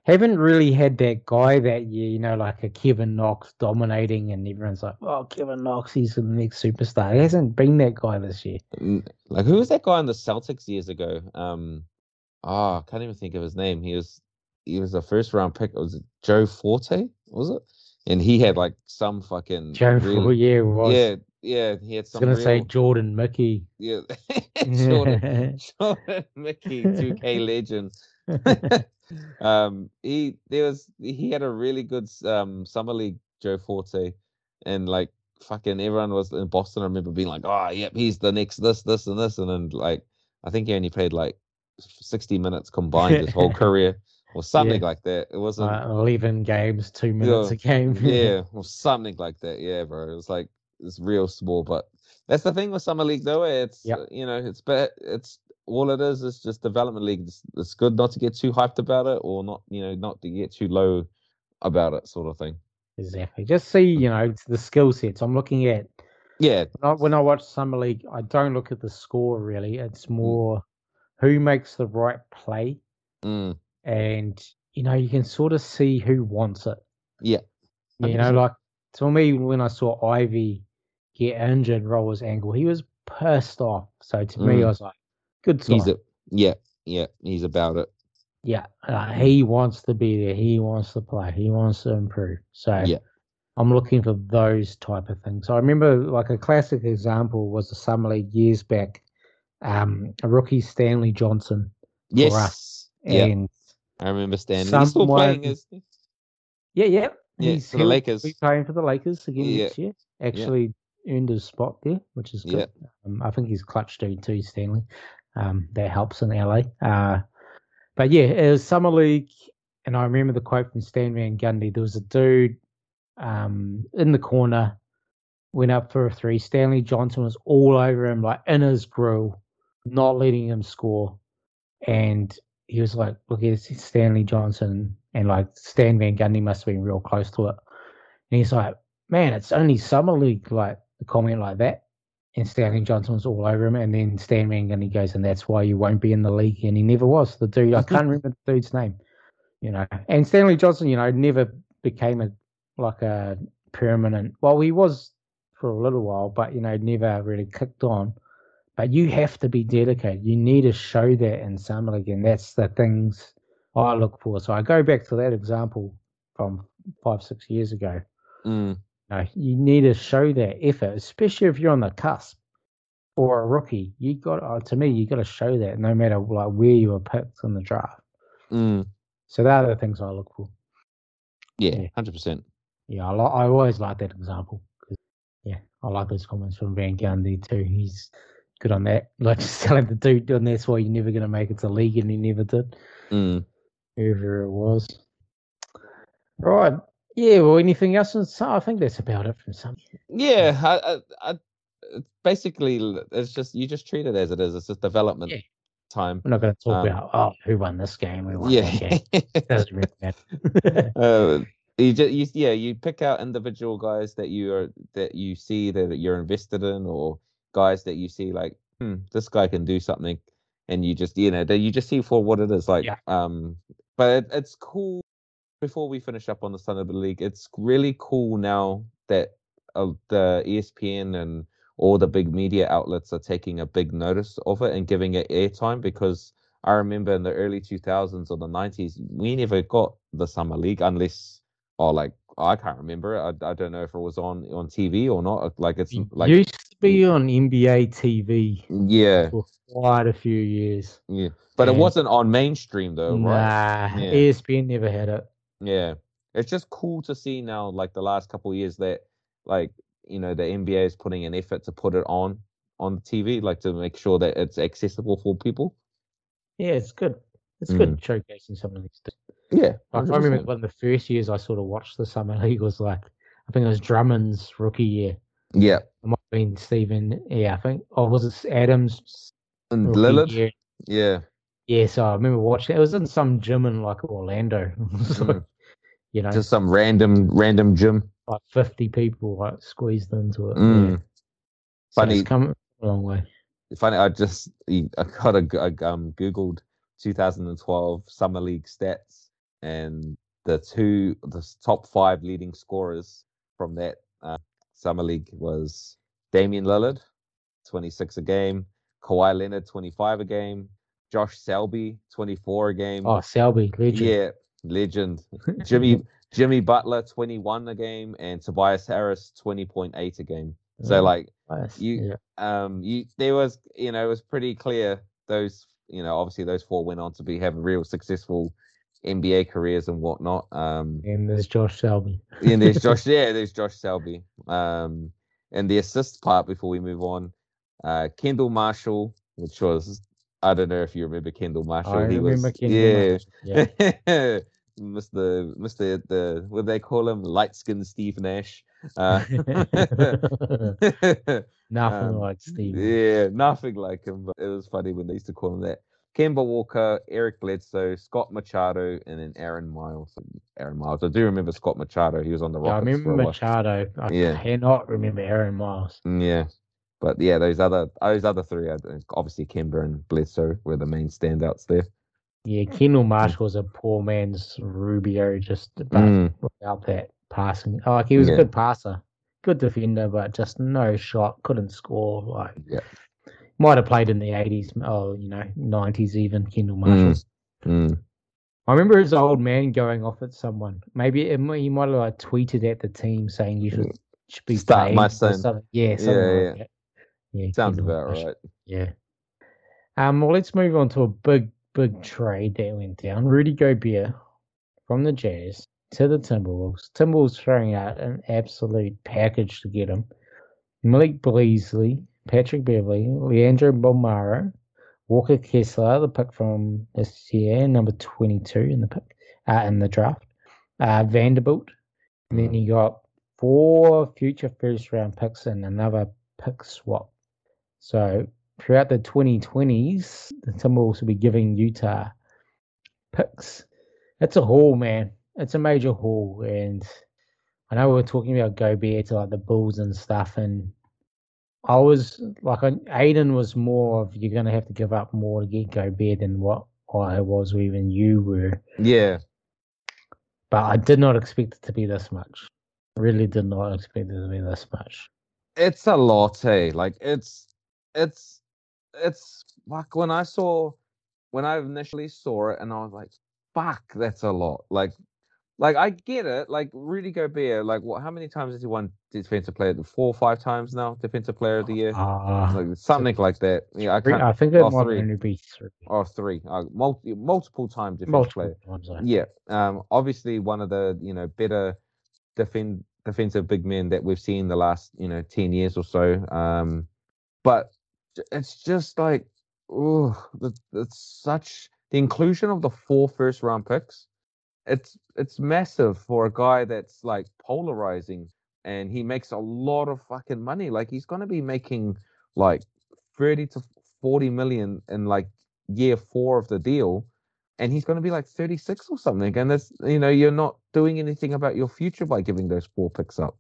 Haven't really had that guy that year, you know, like a Kevin Knox dominating, and everyone's like, "Oh, Kevin Knox, he's the next superstar." He hasn't been that guy this year. Like, who was that guy in the Celtics years ago? Um, oh, I can't even think of his name. He was he was a first round pick. It Was Joe Forte? Was it? And he had like some fucking Joe Forte. Yeah, was. Yeah, yeah, he had some. I was gonna real... say Jordan Mickey. Yeah, Jordan, Jordan Mickey, two K legend. um, he there was he had a really good um summer league Joe Forte, and like fucking everyone was in Boston. I remember being like, oh, yep, he's the next this, this, and this, and then like I think he only played like sixty minutes combined his whole career or something yeah. like that. It wasn't uh, eleven games, two minutes a game. yeah, or something like that. Yeah, bro. It was like it's real small, but that's the thing with summer league though. It's yep. you know it's but it's all it is is just development league. It's, it's, good not to get too hyped about it, or not you know not to get too low about it, sort of thing. Exactly. Just see you know the skill sets. I'm looking at. Yeah. When I, when I watch summer league, I don't look at the score really. It's mm. more who makes the right play, mm. And you know you can sort of see who wants it. Yeah. You know, like to me when I saw Ivey get injured, roll his ankle, he was pissed off. So to mm. me, I was like, good sign. He's a, yeah, yeah, he's about it. Yeah, uh, he wants to be there. He wants to play. He wants to improve. So yeah. I'm looking for those type of things. So I remember like a classic example was the summer league years back. Um, a rookie Stanley Johnson. Yes. And I remember Stanley. Someone, he's still playing, is Yeah, yeah. Yeah, he's for the Lakers. Be playing for the Lakers again yeah. next year. Actually, earned a spot there, which is good. Yeah. Um, I think he's clutch dude too, Stanley. Um, that helps in LA. Uh, but yeah, it was summer league, and I remember the quote from Stan Van Gundy. There was a dude um, in the corner, went up for a three. Stanley Johnson was all over him, like in his grill, not letting him score. And he was like, "Look, it's Stanley Johnson," and like Stan Van Gundy must have been real close to it. And he's like, "Man, it's only summer league. Like, a comment like that. And Stanley Johnson was all over him. And then Stan and he goes, and that's why you won't be in the league. And he never was. The dude, I can't remember the dude's name, you know. And Stanley Johnson, you know, never became a like a permanent. Well, he was for a little while, but you know, never really kicked on. But you have to be dedicated. You need to show that in summer league, and that's the things I look for. So I go back to that example from five, six years ago. Mm know, you need to show that effort, especially if you're on the cusp or a rookie. You got uh, to me, you got to show that no matter like where you were picked in the draft. Mm. So that are the things I look for. Yeah, hundred percent. Yeah, I, li- I always like that example because yeah, I like those comments from Van Gundy too. He's good on that. Like just telling the dude, and that's why you're never going to make it to league, and he never did. Mm. Whoever it was. Right. Yeah, well, anything else? And so I think that's about it from some. Yeah, I, I, I, basically, it's just you just treat it as it is. It's just development yeah. time. We're not going to talk um, about oh, who won this game. We won yeah. that game. Doesn't really matter. uh, you just you, yeah you pick out individual guys that you are that you see that you're invested in or guys that you see like hmm, this guy can do something and you just you know that you just see for what it is like yeah. um but it, it's cool before we finish up on the the League, it's really cool now that uh, the ESPN and all the big media outlets are taking a big notice of it and giving it airtime because I remember in the early 2000s or the 90s, we never got the summer league unless, or like I can't remember. I, I don't know if it was on on TV or not. Like it's like used be on NBA TV yeah, for quite a few years. yeah, but it wasn't on mainstream though, right? Nah, Yeah. ESPN never had it. Yeah, it's just cool to see now, like the last couple of years, that like you know the NBA is putting an effort to put it on on TV, like to make sure that it's accessible for people. Yeah, it's good. It's Mm. good showcasing some of these things. Yeah, Like, I remember one of the first years I sort of watched the summer league was like I think it was Drummond's rookie year. Yeah, It might have been Steven. Yeah, I think. Or was it Adams? and Lillard. year? Yeah, Yeah, so I remember watching. It was in some gym in like Orlando. So, Mm. You know, just some random random gym. like fifty people like squeezed into it. Mm. Yeah. So Funny. it's come a long way. Funny, I just I got a I, um googled 2012 summer league stats and the two the top five leading scorers from that uh, summer league was Damian Lillard, 26 a game, Kawhi Leonard, 25 a game, Josh Selby, 24 a game. Oh, Selby, legend. yeah, legend. Jimmy Jimmy Butler, 21 a game, and Tobias Harris, 20.8 a game. So Mm, like nice, you- yeah. um you there was you know it was pretty clear those you know obviously those four went on to be have real successful NBA careers and whatnot. Um and there's Josh Selby. and there's Josh yeah, there's Josh Selby. Um and the assist part before we move on, uh Kendall Marshall, which was I don't know if you remember Kendall Marshall. I he remember was Kendall yeah. Marshall, Yeah. Mr. Mr. the what do they call him? Light skinned Steve Nash. Uh, Nothing Um, like Steve. Yeah, nothing like him. But it was funny when they used to call him that. Kemba Walker, Eric Bledsoe, Scott Machado, and then Aaron Miles. Aaron Miles. I do remember Scott Machado. He was on the Yeah, I remember for a while. Machado. I Yeah. cannot remember Aaron Miles. Mm, Yeah, but yeah, those other those other three, obviously Kemba and Bledsoe were the main standouts there. Yeah, Kendall Marshall was a poor man's Rubio, just Mm, without that passing. Oh, like he was Yeah. a good passer, good defender, but just no shot, couldn't score. Like Yeah. Might have played in the eighties, oh, you know, nineties even. Kendall Marshall. mm, I remember his old man going off at someone. Maybe it, he might have like tweeted at the team saying you should, should be Mm. Start my son. something. Yeah, something Yeah, like yeah. that. Yeah, sounds Kendall about Marshall. right. Yeah. Um. Well, let's move on to a big, big trade that went down. Rudy Gobert from the Jazz to the Timberwolves. Timberwolves throwing out an absolute package to get him. Malik Beasley, Patrick Beverley, Leandro Bolmaro, Walker Kessler, the pick from this year, number twenty-two in the pick, uh, in the draft. Uh, Vanderbilt. And then you got four future first round picks and another pick swap. So throughout the 2020s, the Timberwolves will be giving Utah picks. It's a haul, man. It's a major haul. And I know we were talking about Gobert to like the Bulls and stuff. And I was like, Aiden was more of you're going to have to give up more to get go Gobert than what I was, or even you were. Yeah, But I did not expect it to be this much. Really did not expect it to be this much. it's a lot, eh? Like it's it's it's like when I saw when I initially saw it and I was like, fuck, that's a lot. Like like I get it. Like Rudy Gobert, like what how many times has he won defensive player four or five times now, defensive player of the year? Uh, Like something like that. Yeah, I can't I think it oh, might three. only be three. or three. Uh, multi, multiple time defensive Multiple player. times. Yeah. Um obviously one of the, you know, better defend defensive big men that we've seen the last, you know, 10 years or so. Um but it's just like oh it's such the inclusion of the four first round picks. It's it's massive for a guy that's like polarizing and he makes a lot of fucking money. Like he's gonna be making like 30 to 40 million in like year four of the deal and he's going to be like 36 or something and that's you know you're not doing anything about your future by giving those four picks up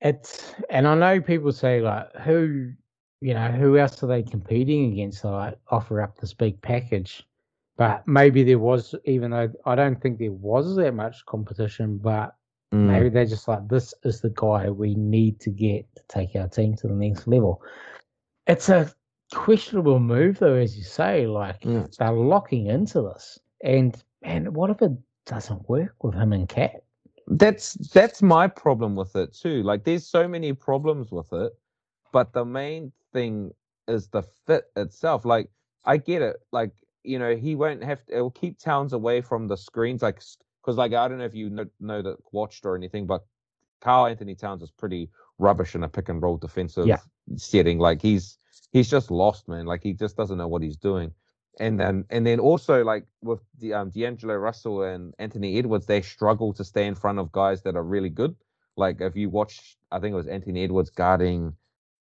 It's and I know people say like who you know who else are they competing against to like offer up this big package, but maybe there was even though I don't think there was that much competition, but Mm. Maybe they're just like, this is the guy we need to get to take our team to the next level. It's a questionable move, though, as you say. Like mm. they're locking into this, and man, what if it doesn't work with him and Cat? That's that's my problem with it too. Like, there's so many problems with it, but the main thing is the fit itself. Like, I get it. Like, you know, he won't have to. It will keep Towns away from the screens. Like, because like I don't know if you know, know that watched or anything, but Karl-Anthony Towns is pretty rubbish in a pick and roll defensive yeah. setting. Like he's he's just lost, man. Like he just doesn't know what he's doing. And then and then also like with the um, D'Angelo Russell and Anthony Edwards, they struggle to stay in front of guys that are really good. Like if you watch, I think it was Anthony Edwards guarding.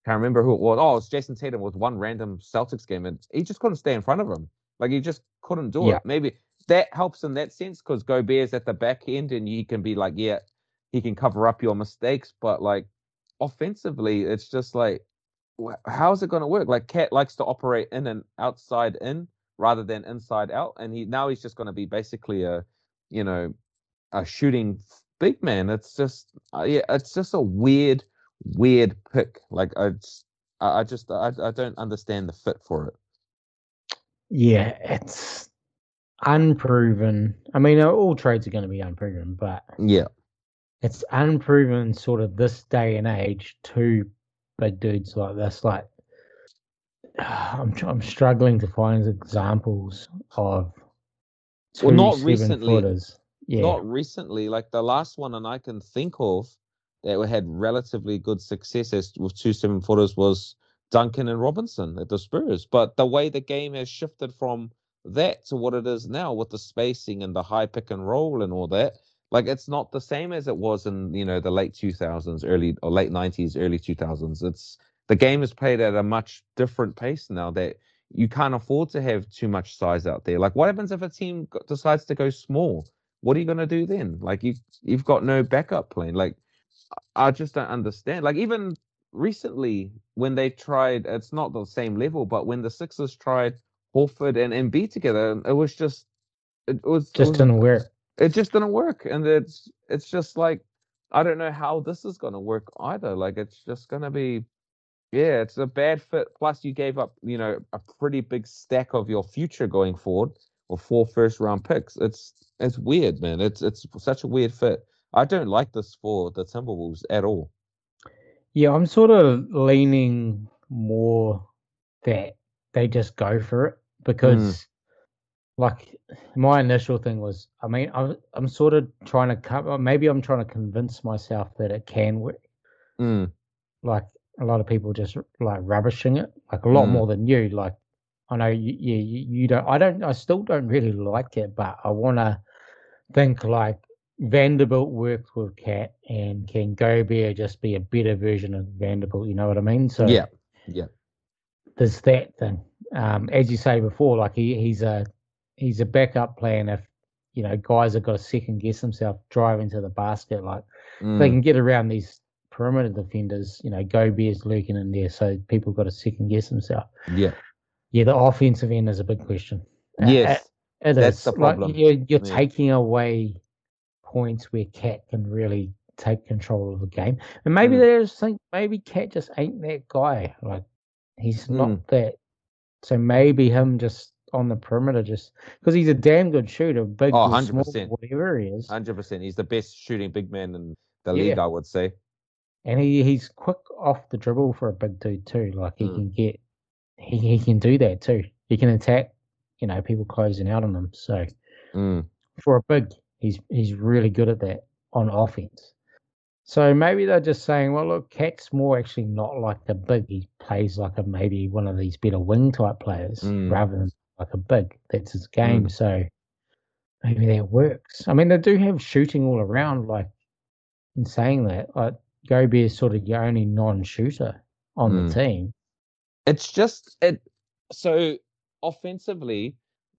Can't remember who it was. Oh, it's Jayson Tatum with one random Celtics game, and he just couldn't stay in front of him. Like he just couldn't do yeah. it. Maybe that helps in that sense because Gobert's at the back end and he can be like, yeah, he can cover up your mistakes. But like offensively, it's just like, how's it going to work? Like Cat likes to operate in and outside in rather than inside out, and he now he's just going to be basically a, you know, a shooting big man. It's just, uh, yeah, it's just a weird, weird pick. Like I, just, I just, I, I don't understand the fit for it. Yeah, it's unproven. I mean, uh, all trades are going to be unproven, but yeah, it's unproven sort of this day and age to big dudes like this. Like, I'm I'm struggling to find examples of well, not recently. Footers. Yeah. Not recently. Like the last one, and I can think of that we had relatively good successes with two seven footers was Duncan and Robinson at the Spurs. But the way the game has shifted from that to what it is now with the spacing and the high pick and roll and all that. Like it's not the same as it was in you know the late 2000s, early or late 90s, early 2000s. It's the game is played at a much different pace now that you can't afford to have too much size out there. Like what happens if a team decides to go small? What are you going to do then? Like you you've got no backup plan. Like I just don't understand. Like even recently when they tried, it's not the same level, but when the Sixers tried Horford and Embiid together. It was just it was just it was, didn't work. It just didn't work, and it's it's just like I don't know how this is going to work either. Like it's just going to be, yeah, it's a bad fit. Plus, you gave up, you know, a pretty big stack of your future going forward, or four first round picks. It's it's weird, man. It's it's such a weird fit. I don't like this for the Timberwolves at all. Yeah, I'm sort of leaning more that they just go for it because mm. like my initial thing was i mean I'm, I'm sort of trying to come maybe i'm trying to convince myself that it can work mm. like a lot of people just like rubbishing it like a lot mm. more than you like i know you, you, you don't i don't i still don't really like it but i want to think like Vanderbilt worked with Cat and can Gobert just be a better version of Vanderbilt? You know what I mean? So yeah, yeah. There's that thing um, as you say before, like he, he's a he's a backup plan if you know guys have got to second guess themselves driving to the basket. Like mm. they can get around these perimeter defenders, you know, Gobert's lurking in there, so people got to second guess themselves. Yeah, yeah. The offensive end is a big question. Yes, uh, it that's is. the problem. Like, you're, you're yeah. taking away points where Cat can really take control of the game, and maybe mm. they just think maybe Cat just ain't that guy. Like he's mm. not that so maybe him just on the perimeter, just because he's a damn good shooter, big, oh, 100%. Small, whatever he is. Hundred percent, he's the best shooting big man in the yeah. league, I would say. And he, he's quick off the dribble for a big dude too. Like he mm. can get, he he can do that too. He can attack, you know, people closing out on him. So mm. for a big, he's he's really good at that on offense. So maybe they're just saying, well, look, Cat's more actually not like a big. He plays like a maybe one of these better wing type players mm. rather than like a big. That's his game. Mm. So maybe that works. I mean, they do have shooting all around. Like in saying that, like Gobert is sort of your only non-shooter on mm. the team. It's just it. So offensively,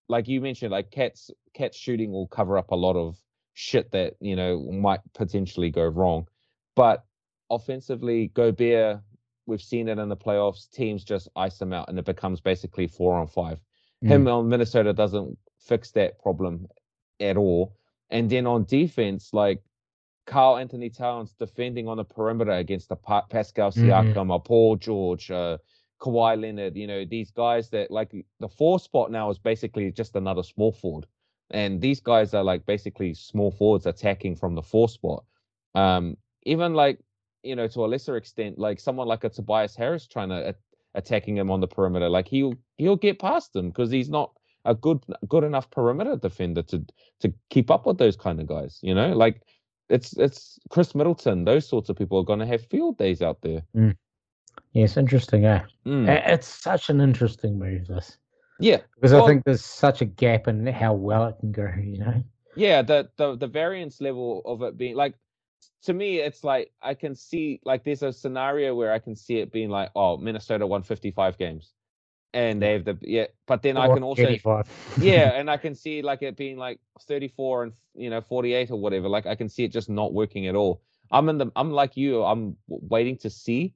like you mentioned, like Cat's Cat's shooting will cover up a lot of shit that you know might potentially go wrong. But offensively, Gobert, we've seen it in the playoffs. Teams just ice him out, and it becomes basically four on five. Mm. Him on Minnesota doesn't fix that problem at all. And then on defense, like Karl-Anthony Towns defending on the perimeter against the pa- Pascal Mm-hmm. Siakam mm-hmm. or Paul George, uh, Kawhi Leonard. You know these guys that like the four spot now is basically just another small forward, and these guys are like basically small forwards attacking from the four spot. Um, even like you know to a lesser extent, like someone like a Tobias Harris trying to a- attacking him on the perimeter, like he'll he'll get past him because he's not a good good enough perimeter defender to to keep up with those kind of guys. You know, like it's it's Khris Middleton. Those sorts of people are going to have field days out there. Yes, interesting. Eh? Mm. It's such an interesting move. This Yeah, because Well- I think there's such a gap in how well it can go. You know. yeah. The the the variance level of it being like to me, it's like I can see like there's a scenario where I can see it being like, oh, Minnesota won 55 games, and they have the yeah. But then I can also 85. yeah, and I can see like it being like 34 and you know 48 or whatever. Like I can see it just not working at all. I'm in the I'm like you. I'm waiting to see,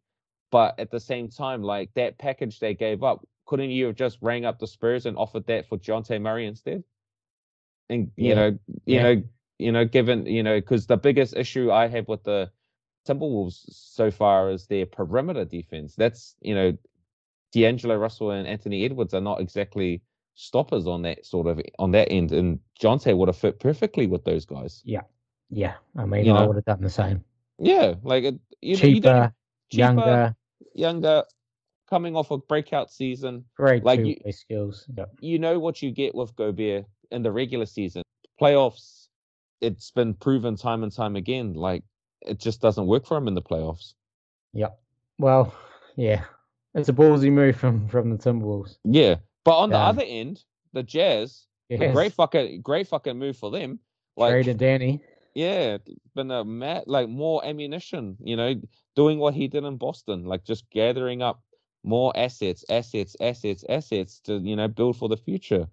but at the same time, like that package they gave up, couldn't you have just rang up the Spurs and offered that for Jonte Murray instead? And you Yeah. know, you Yeah. know, you know, given you know, because the biggest issue I have with the Timberwolves so far is their perimeter defense. That's you know, D'Angelo Russell and Anthony Edwards are not exactly stoppers on that sort of on that end, and Jonte would have fit perfectly with those guys. Yeah, yeah. I mean, You I know? would have done the same. Yeah, like it, you, cheaper, you cheaper, younger, younger, coming off a breakout season. great like you- skills. You know what you get with Gobert in the regular season, playoffs. It's been proven time and time again. Like it just doesn't work for him in the playoffs. Yep. Well, yeah, it's a ballsy move from from the Timberwolves. Yeah, but on the Um, other end, the Jazz, a Yes. great fucking great fucking move for them. Like Traded Danny. Yeah, been a like more ammunition, you know, doing what he did in Boston, like just gathering up more assets, assets, assets, assets to, you know, build for the future.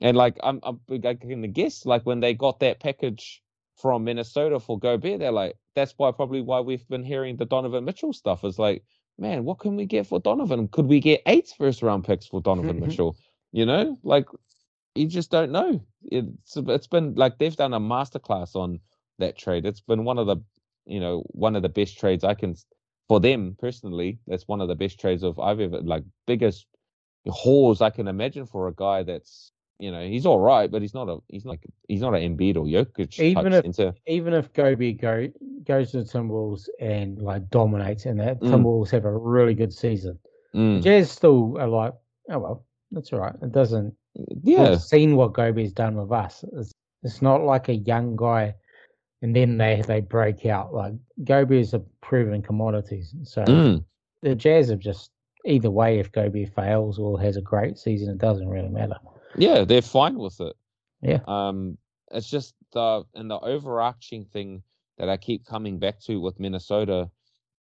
And like I'm, I'm I can guess, like when they got that package from Minnesota for Gobert, they're like, that's why probably why we've been hearing the Donovan Mitchell stuff is like, man, what can we get for Donovan? Could we get eight first round picks for Donovan Mitchell? You know, like you just don't know. It's it's been like they've done a masterclass on that trade. It's been one of the, you know, one of the best trades I can for them personally. That's one of the best trades of I've ever like biggest hauls I can imagine for a guy that's you know he's all right, but he's not a he's not he's not an Embiid or Jokic Even if- center. Even if Gobi go goes to the Timberwolves and like dominates, and that Mm. Timberwolves have a really good season, Mm, Jazz still are like, oh well, that's all right. It doesn't. yeah, We've seen what Gobi's done with us. It's, it's not like a young guy, and then they they break out. Like Gobi is a proven commodities. So mm, the Jazz have just either way. If Gobi fails or has a great season, it doesn't really matter. yeah, they're fine with it. Yeah. Um, it's just the and the overarching thing that I keep coming back to with Minnesota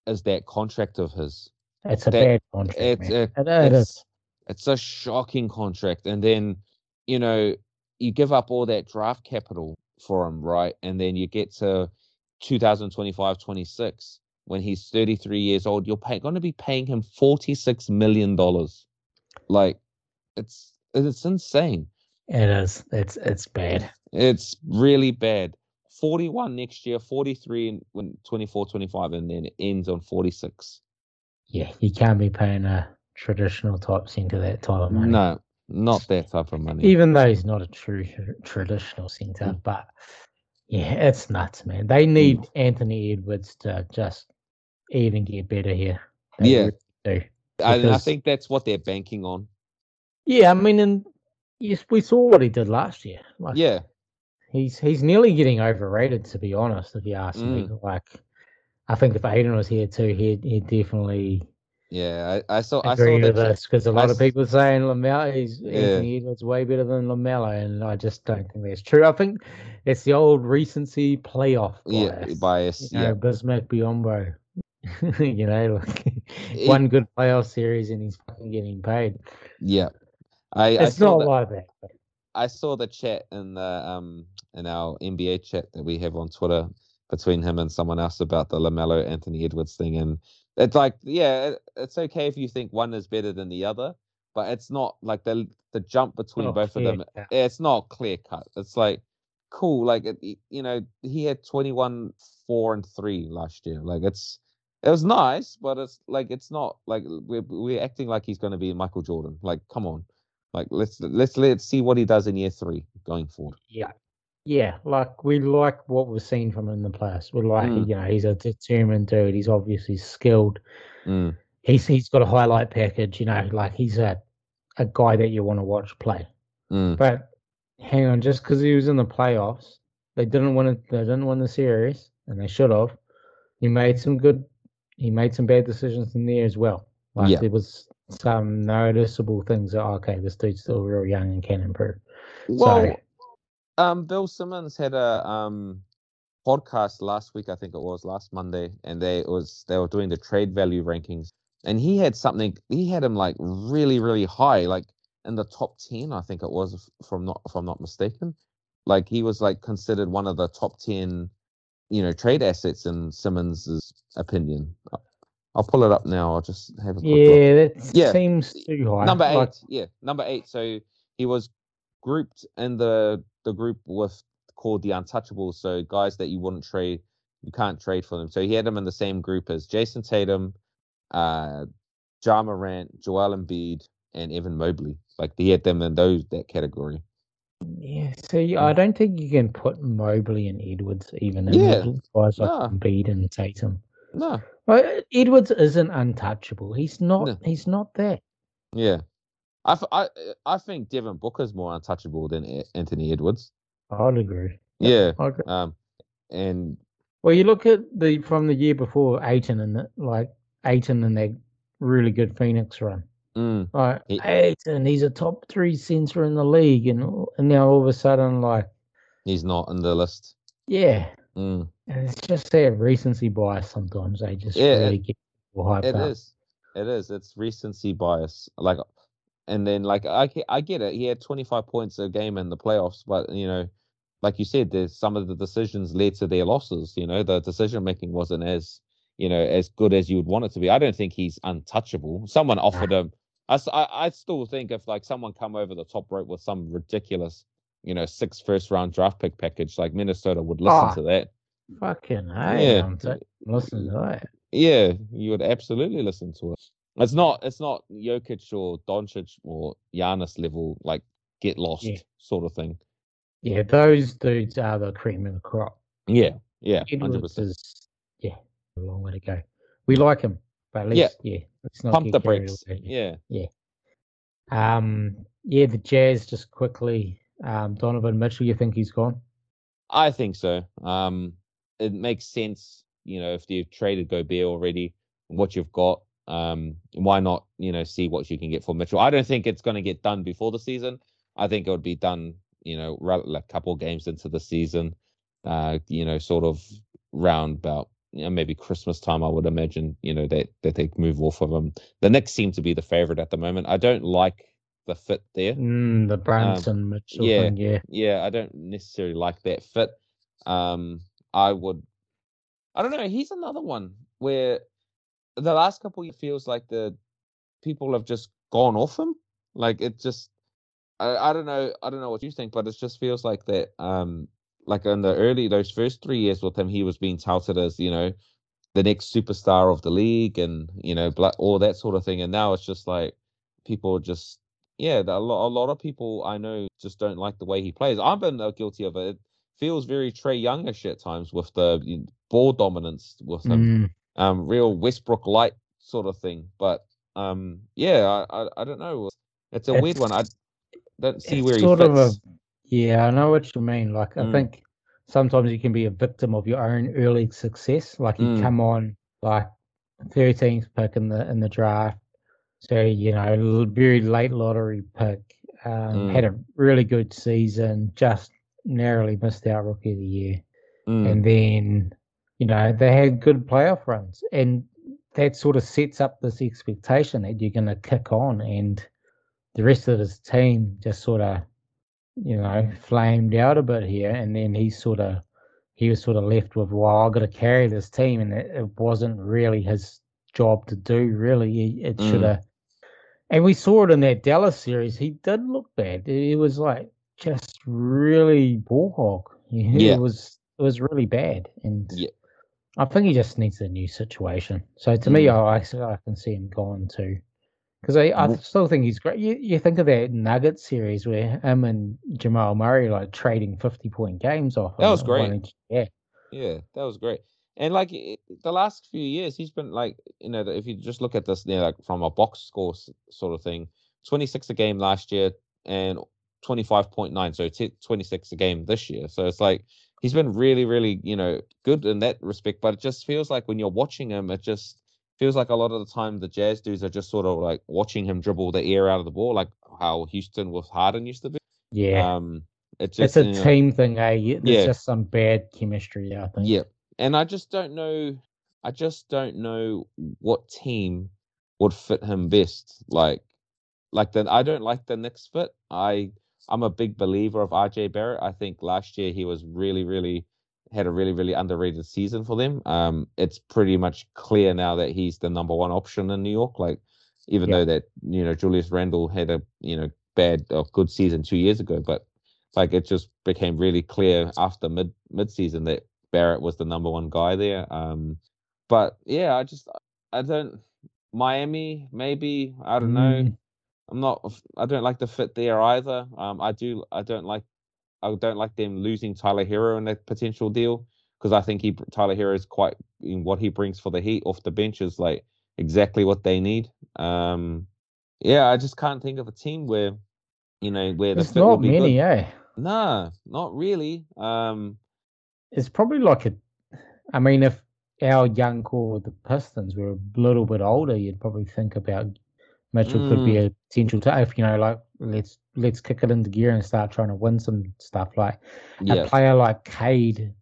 is that contract of his. It's a That- bad contract. it's man. It- it it's is. it's a shocking contract and then you know you give up all that draft capital for him right and then you get to 2025 26 when he's 33 years old you're pay- going to be paying him 46 million dollars like it's it's insane It is. It's it's bad. it's really bad 41 next year 43 in when 24 25 and then it ends on 46 Yeah, you can't be paying a traditional type centre that type of money. no not that type of money Even though he's not a true traditional centre, Mm. but yeah, it's nuts, man. They need Anthony Edwards to just even get better here. They Yeah. really and i because- think that's what they're banking on Yeah, I mean, and yes, we saw what he did last year. Like, yeah he's he's nearly getting overrated, to be honest. If you ask me, Mm. like, I think if Aiden was here too, he'd he'd definitely Yeah, I, I saw I saw agree that with chat- this because a lot of people saying LaMelo, he's Yeah. Anthony Edwards way better than LaMelo, and I just don't think that's true. I think it's the old recency playoff yeah bias. bias. You know, Yeah, Bismack Biyombo. you know, like It- one good playoff series and he's fucking getting paid. yeah. I, I It's saw not that, like that. but- I saw the chat in the um in our NBA chat that we have on Twitter between him and someone else about the LaMelo Anthony Edwards thing, and it's like yeah, it's okay if you think one is better than the other, but it's not like the the jump between both of them. It's not clear cut. It's like cool. Like it, you know, he had 21, four and three last year. Like it's it was nice, but it's like it's not like we're we're acting like he's going to be Michael Jordan. Like, come on, like let's let's let's see what he does in year three going forward. Yeah, yeah. Like we like what we've seen from him in the past. We like mm. you know he's a determined dude. He's obviously skilled. Mm. He's he's got a highlight package. You know, like he's a a guy that you want to watch play. Mm. But hang on, just because he was in the playoffs, they didn't win it. They didn't win the series, and they should have. He made some good he made some bad decisions in there as well. Like yeah. there was some noticeable things that okay, this dude's still real young and can improve. Well, so, um, Bill Simmons had a um podcast last week, I think it was last Monday, and they was they were doing the trade value rankings, and he had something. He had him like really, really high, like in the top ten, I think it was, from not if I'm not mistaken. Like he was like considered one of the top ten you know, trade assets in Simmons's opinion. I'll pull it up now. I'll just have a yeah, look. that yeah. seems too high. Number eight, like... yeah, number eight. So he was grouped in the the group was called the Untouchables. So guys that you wouldn't trade, you can't trade for them. So he had them in the same group as Jayson Tatum, uh, Ja Morant, Joel Embiid, and Evan Mobley. Like he had them in those that category. Yeah, see, I don't think you can put Mobley and Edwards even in yeah. guys like no. Embiid and Tatum. No, well, Edwards isn't untouchable. He's not. No. He's not that. Yeah, I, I, I think Devin Booker's more untouchable than Anthony Edwards. I'd agree. Yeah. Agree. Um, and well, you look at the from the year before Ayton and the, like Ayton and that really good Phoenix run. Mm. Like he, and he's a top three center in the league, and and now all of a sudden, like he's not on the list. Yeah, mm. and it's just that recency bias. Sometimes they just yeah, really it, get hyped It up. is. It is. It's recency bias. Like, and then like I I get it. He had 25 points a game in the playoffs, but you know, like you said, there's some of the decisions led to their losses. You know, the decision making wasn't as you know as good as you would want it to be. I don't think he's untouchable. Someone offered him I, I, still think if like someone come over the top rope with some ridiculous, you know, six first round draft pick package, like Minnesota would listen oh, to that. Fucking hey, yeah, listen to that. Yeah, you would absolutely listen to it. It's not it's not Jokic or Doncic or Giannis level like get lost yeah. sort of thing. Yeah, those dudes are the cream of the crop. Yeah, yeah, hundred percent. Yeah, a long way to go. We like him. But at least, yeah, yeah let's not pump the brakes. Yeah, yeah. Um, yeah, the Jazz just quickly. Um, Donovan Mitchell, you think he's gone? I think so. Um, it makes sense. You know, if you've traded Gobert already, what you've got, um, why not? You know, see what you can get for Mitchell. I don't think it's going to get done before the season. I think it would be done. You know, a couple games into the season. Uh, you know, sort of round about you know, maybe Christmas time, I would imagine, you know, that, that they move off of him. The Knicks seem to be the favorite at the moment. I don't like the fit there. Mm, the Brunson um, Mitchell yeah, thing, yeah. Yeah, I don't necessarily like that fit. Um, I would, I don't know. He's another one where the last couple years feels like the people have just gone off him. Like it just, I, I don't know. I don't know what you think, but it just feels like that. Um, like in the early those first three years with him, he was being touted as you know the next superstar of the league and you know all that sort of thing. And now it's just like people just yeah, a lot a lot of people I know just don't like the way he plays. I've been uh, guilty of it. It feels very Trae Youngish at times with the ball dominance with him, mm. Um, real Westbrook light sort of thing. But um, yeah, I, I, I don't know. It's a it's, weird one. I don't see where he fits. Of a, yeah, I know what you mean. Like, mm. I think sometimes you can be a victim of your own early success. Like, you mm. come on like 13th pick in the in the draft, so you know, very late lottery pick. Um, mm. Had a really good season, just narrowly missed out rookie of the year, mm. and then you know they had good playoff runs, and that sort of sets up this expectation that you're going to kick on, and the rest of his team just sort of you know, flamed out a bit here, and then he sort of he was sort of left with, well, I've got to carry this team, and it, it wasn't really his job to do. Really, it, mm. should have. And we saw it in that Dallas series. He did look bad. He was like just really ball hog. Yeah. It was it was really bad, and yeah. I think he just needs a new situation. So to mm. me, I I can see him gone too, because I, I still think he's great. You you think of that Nugget series where him and Jamal Murray like trading fifty point games off. That was great. Yeah, yeah, that was great. And like the last few years, he's been like, you know, if you just look at this, you know, like from a box score sort of thing, 26 a game last year and 25.9, so t- 26 a game this year. So it's like he's been really, really, you know, good in that respect. But it just feels like when you're watching him, it just feels like a lot of the time the Jazz dudes are just sort of like watching him dribble the air out of the ball, like how Houston with Harden used to be. Yeah. Um, it's just it's a team know, thing, eh? There's yeah. just some bad chemistry, I think. Yeah, and I just don't know. I just don't know what team would fit him best. Like, like then I don't like the Knicks fit. I I'm a big believer of RJ Barrett. I think last year he was really, really had a really, really underrated season for them. Um, it's pretty much clear now that he's the number one option in New York. Like, even yeah. though that you know Julius Randle had a you know bad or good season two years ago, but like it just became really clear after mid mid season that Barrett was the number one guy there. Um, but yeah, I just I don't Miami maybe I don't mm. know. I'm not I don't like the fit there either. Um, I do I don't like I don't like them losing Tyler Herro in a potential deal because I think he Tyler Herro is quite in what he brings for the Heat off the bench is like exactly what they need. Um, yeah, I just can't think of a team where you know where the There's not many, good. eh? Nah, not really. Um, it's probably like a. I mean, if our young core, the Pistons, were a little bit older, you'd probably think about Mitchell mm. could be mm. a potential to if you know, like let's let's kick it into gear and start trying to win some stuff. Like yeah. a player like Cade,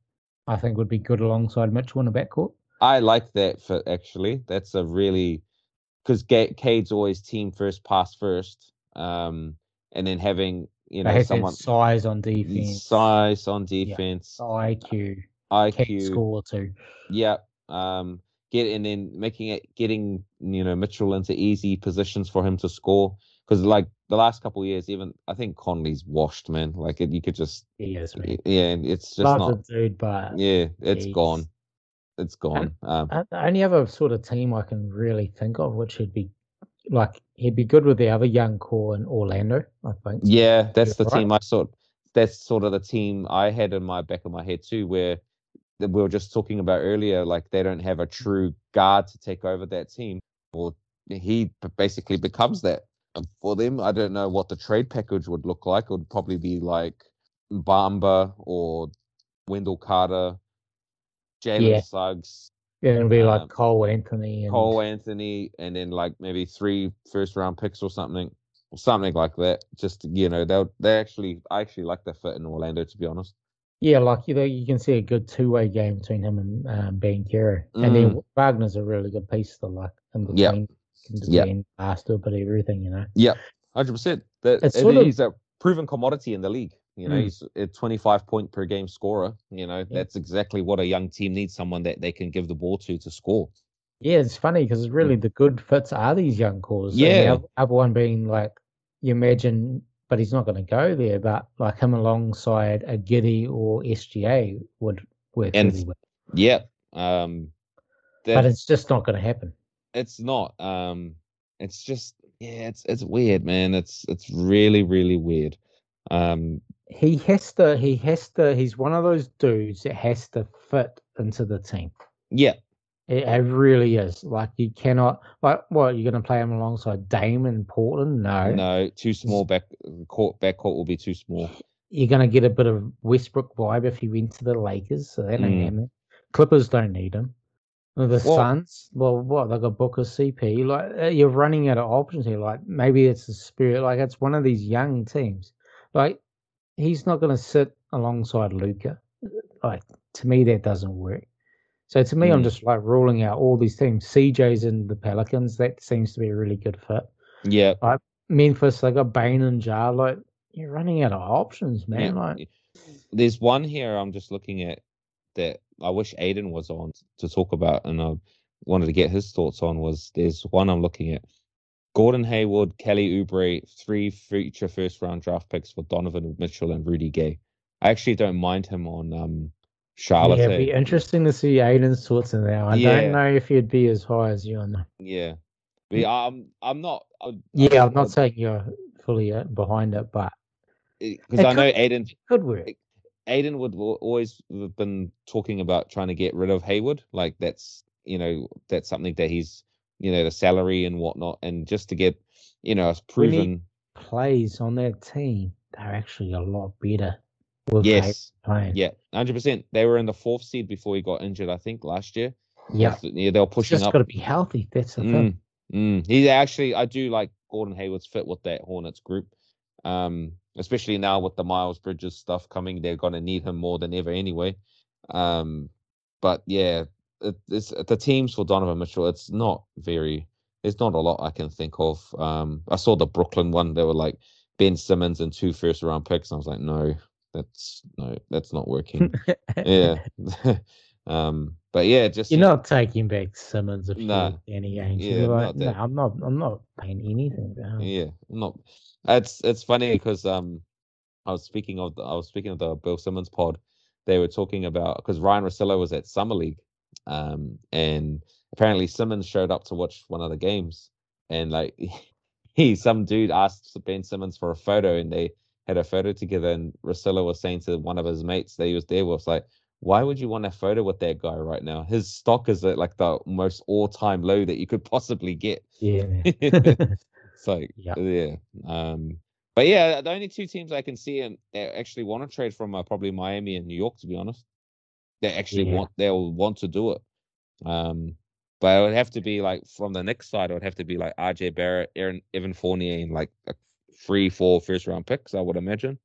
I think would be good alongside Mitchell in the backcourt. I like that for actually. That's a really because Cade's always team first, pass first, um, and then having you know, someone size on defense, size on defense, yeah. IQ, IQ, score too. Yeah. Um, get and then making it getting you know Mitchell into easy positions for him to score because like the last couple years, even I think Conley's washed, man. Like it, you could just he is, man. yeah, it's just not dude, but yeah, it's geez. gone. It's gone. Um, the only other sort of team I can really think of which would be like he'd be good with the other young core in Orlando, I think. Yeah, that's the right. team I sort. That's sort of the team I had in my back of my head too, where we were just talking about earlier. Like they don't have a true guard to take over that team, or he basically becomes that for them. I don't know what the trade package would look like. It would probably be like Bamba or Wendell Carter, Jalen yeah. Suggs, yeah, it'll be like um, Cole Anthony. And... Cole Anthony, and then like maybe three first round picks or something, or something like that. Just you know, they they actually I actually like their fit in Orlando to be honest. Yeah, like you know, you can see a good two way game between him and um, Banchero, mm. and then mm. Wagner's a really good piece to like in between. Yep. Can just yep. be faster, but everything, you know. Yeah, hundred percent. That it's sort of, he's a proven commodity in the league. You know, mm. he's a 25 point per game scorer. You know, yeah. that's exactly what a young team needs someone that they can give the ball to to score. Yeah, it's funny because really the good fits are these young cores. Yeah. the other one being like, you imagine, but he's not going to go there, but like him alongside a Giddey or SGA would work and, really well. Yeah. Um, but it's just not going to happen. It's not. Um, it's just, yeah, it's, it's weird, man. It's, it's really, really weird. Um, he has to. He has to. He's one of those dudes that has to fit into the team. Yeah, it, it really is. Like you cannot. Like what? You're going to play him alongside Dame and Portland? No, no. Too small. Back court. Back court will be too small. You're going to get a bit of Westbrook vibe if he went to the Lakers. So that ain't mm. happening. Clippers don't need him. The well, Suns, well, what they got Booker CP. Like uh, you're running out of options here. Like maybe it's the spirit. Like it's one of these young teams. Like he's not going to sit alongside Luka. Like to me, that doesn't work. So to me, mm. I'm just like ruling out all these teams. CJ's in the Pelicans. That seems to be a really good fit. Yeah. Like Memphis, they got Bane and Ja. Like you're running out of options, man. Yeah. Like there's one here I'm just looking at that I wish Aiden was on to talk about, and I wanted to get his thoughts on. Was there's one I'm looking at Gordon Hayward, Kelly Oubre, three future first round draft picks for Donovan Mitchell and Rudy Gay. I actually don't mind him on um Charlotte. Yeah, it'd be interesting to see Aiden's thoughts in there. I Yeah. don't know if he'd be as high as you on that. Yeah, but I'm I'm not. I, Yeah, I'm not saying you're fully uh, behind it, but because I know Aiden. could work. Aiden would always have been talking about trying to get rid of Hayward. Like that's you know that's something that he's you know the salary and whatnot, and just to get you know it's proven. Plays on that team, they're actually a lot better. Hayden Yes, playing. yeah, hundred percent. They were in the fourth seed before he got injured. I think last year. yeah. yeah, they were He's pushing just up. got to be healthy. That's the thing. Mm, mm. He actually, I do like Gordon Hayward's fit with that Hornets group. Um, especially now with the Miles Bridges stuff coming, they're gonna need him more than ever anyway. Um, but yeah, it, it's the teams for Donovan Mitchell. It's not very. There's not a lot I can think of. Um, I saw the Brooklyn one. They were like Ben Simmons and two first round picks. And I was like, no, that's no, that's not working. yeah. um, but yeah, just You're not taking back Simmons if Nah. you any games. Yeah, like, no, that. I'm not. I'm not paying anything. Him. Yeah, not. It's it's funny because um, I was speaking of the, I was speaking of the Bill Simmons pod. They were talking about because Ryen Russillo was at Summer League, um, and apparently Simmons showed up to watch one of the games, and like he some dude asked Ben Simmons for a photo, and they had a photo together, and Russillo was saying to one of his mates that he was there with, like, why would you want a photo with that guy right now? His stock is at like the most all time low that you could possibly get. Yeah. It's like, Yeah. yeah. Um, but yeah, the only two teams I can see and that actually want to trade from are probably Miami and New York, to be honest. They actually Yeah. want, they'll want to do it. Um, but it would have to be like from the Knicks side, it would have to be like RJ Barrett, Aaron, Evan Fournier, and like a three, four first round picks, I would imagine.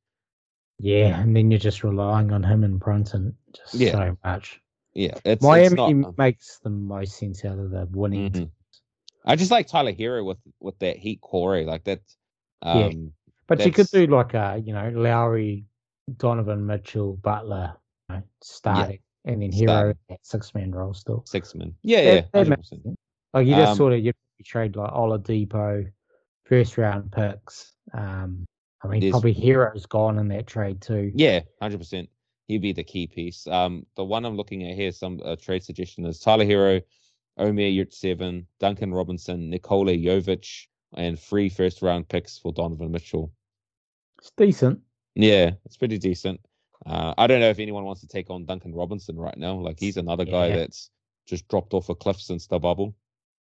yeah, and then you're just relying on him and Brunson just Yeah. so much. Yeah, it's, Miami it's not. um, makes the most sense out of the winning. Mhm. I just like Tyler Herro with with that Heat core, like that. Yeah. Um, But you could do like a, you know, Lowry, Donovan Mitchell, Butler, you know, starting, and then Herro six man role still. six man. Yeah, That- yeah, that. Like you just Um, sort of you trade like Oladipo, first round picks. Um, I mean, There's- probably Herro's gone in that trade too. Yeah, hundred percent. He'd be the key piece. Um, the one I'm looking at here, some uh, trade suggestion is Tyler Herro, Omer Yurtseven, Duncan Robinson, Nikola Jovic, and three first round picks for Donovan Mitchell. It's decent. Yeah, it's pretty decent. Uh, I don't know if anyone wants to take on Duncan Robinson right now. Like he's another guy that's just dropped off a cliff since the bubble.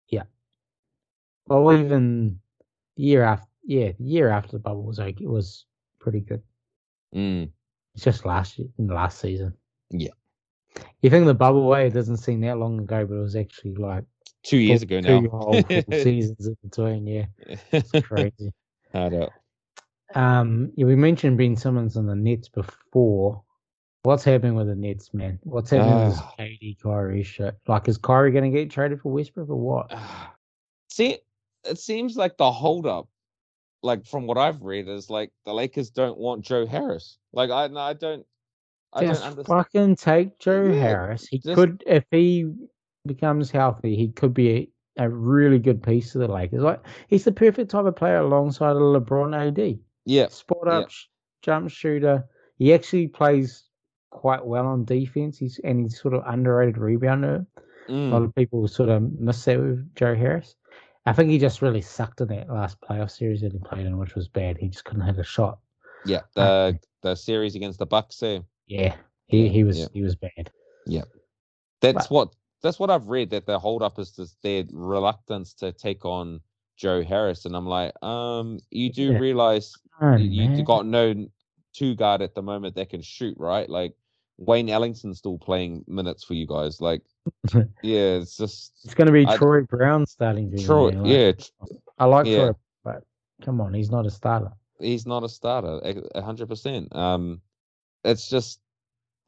Yeah. Well, even the year after, yeah, the year after the bubble was like it was pretty good. Mm, It's just last year, in the last season. Yeah. You think the bubble way? It doesn't seem that long ago, but it was actually like two years ago two now. whole seasons in between. Yeah, it's crazy. Hard up. Um, yeah, we mentioned Ben Simmons and the Nets before. What's happening with the Nets, man? What's happening with this Ah. KD Kyrie shit? Like, is Kyrie going to get traded for Westbrook or what? See, it seems like the holdup, like from what I've read, is like the Lakers don't want Joe Harris. Like I, I don't, I Just don't understand. fucking take Joe Yeah, Harris. He just- could, if he becomes healthy, he could be a, a really good piece of the Lakers. Like, he's the perfect type of player alongside a LeBron AD. Yeah, Spot yeah. up, sh- jump shooter. He actually plays quite well on defense. He's and he's sort of underrated rebounder. A lot mm, of people sort of miss that with Joe Harris. I think he just really sucked in that last playoff series that he played in, which was bad. He just couldn't hit a shot. yeah. The the series against the Bucks. There, Yeah, he, he was yeah. he was bad. Yeah, that's But- what that's what I've read. That the holdup is just their reluctance to take on Joe Harris, and I'm like, um, you do Yeah. realize Oh, you, you man. got no two guard at the moment that can shoot, right? Like Wayne Ellington's still playing minutes for you guys. Like, yeah, it's just It's going to be I- Troy Brown starting. Troy. like, Yeah, I like yeah. Troy, but come on, he's not a starter. he's not a starter, hundred percent. Um, it's just,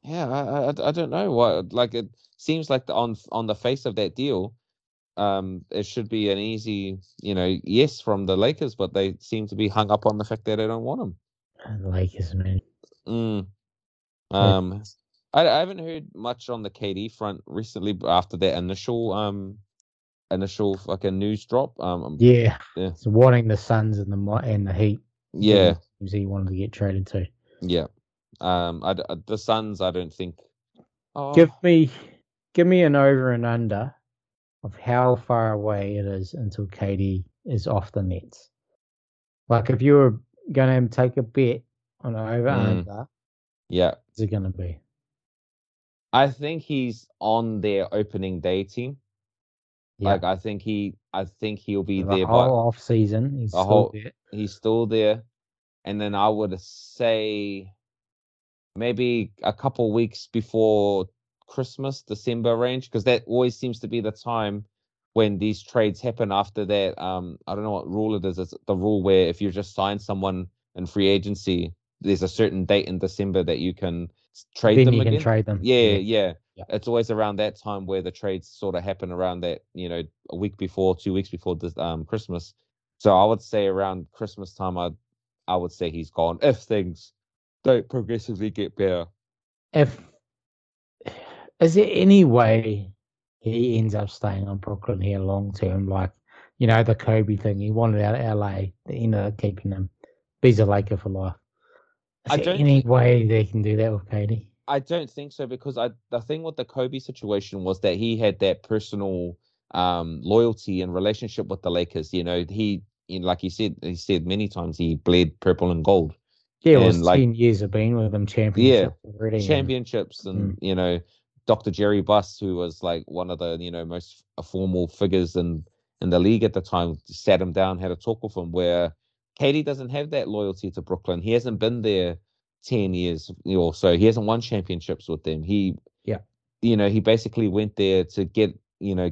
yeah, I, I, I don't know what. Like, it seems like the, on on the face of that deal, um, it should be an easy, you know, yes from the Lakers, but they seem to be hung up on the fact that they don't want him. And the Lakers, man. Mm. Yeah. Um, I, I haven't heard much on the KD front recently after that initial um initial fucking news drop. Um, um, Yeah. Yeah. So wanting the Suns and the and the Heat. yeah, teams he wanted to get traded to. yeah. Um, I, I, the Suns, I don't think. Oh. Give me, give me an over and under of how far away it is until KD is off the Nets. Like if you were going to take a bet on over mm. under, yeah, is it going to be? I think he's on their opening day team. Yeah. Like I think he, I think he'll be the there. Whole off season, he's still whole, there. He's still there, and then I would say maybe a couple weeks before Christmas, December range, because that always seems to be the time when these trades happen. After that, um, I don't know what rule it is. It's the rule where if you just sign someone in free agency, there's a certain date in December that you can trade then them you again. Can trade them. Yeah, yeah, yeah, yeah. It's always around that time where the trades sort of happen around that, you know, a week before, two weeks before this, um, Christmas. So I would say around Christmas time, I I would say he's gone if things don't progressively get better. If is there any way he ends up staying on Brooklyn here long term? Like, you know, the Kobe thing, he wanted out of LA, they ended up keeping him. He's a Laker for life. Is I there don't any way they can do that with KD? I don't think so because I the thing with the Kobe situation was that he had that personal um loyalty and relationship with the Lakers. You know, he you know, like he said he said many times he bled purple and gold. Yeah, it was like, ten years of being with them championships yeah, already. Championships and, and mm. you know, Dr. Jerry Buss, who was like one of the, you know, most formal figures in in the league at the time, sat him down, had a talk with him where KD doesn't have that loyalty to Brooklyn. He hasn't been there 10 years or so. He hasn't won championships with them. He, yeah, you know, he basically went there to get, you know,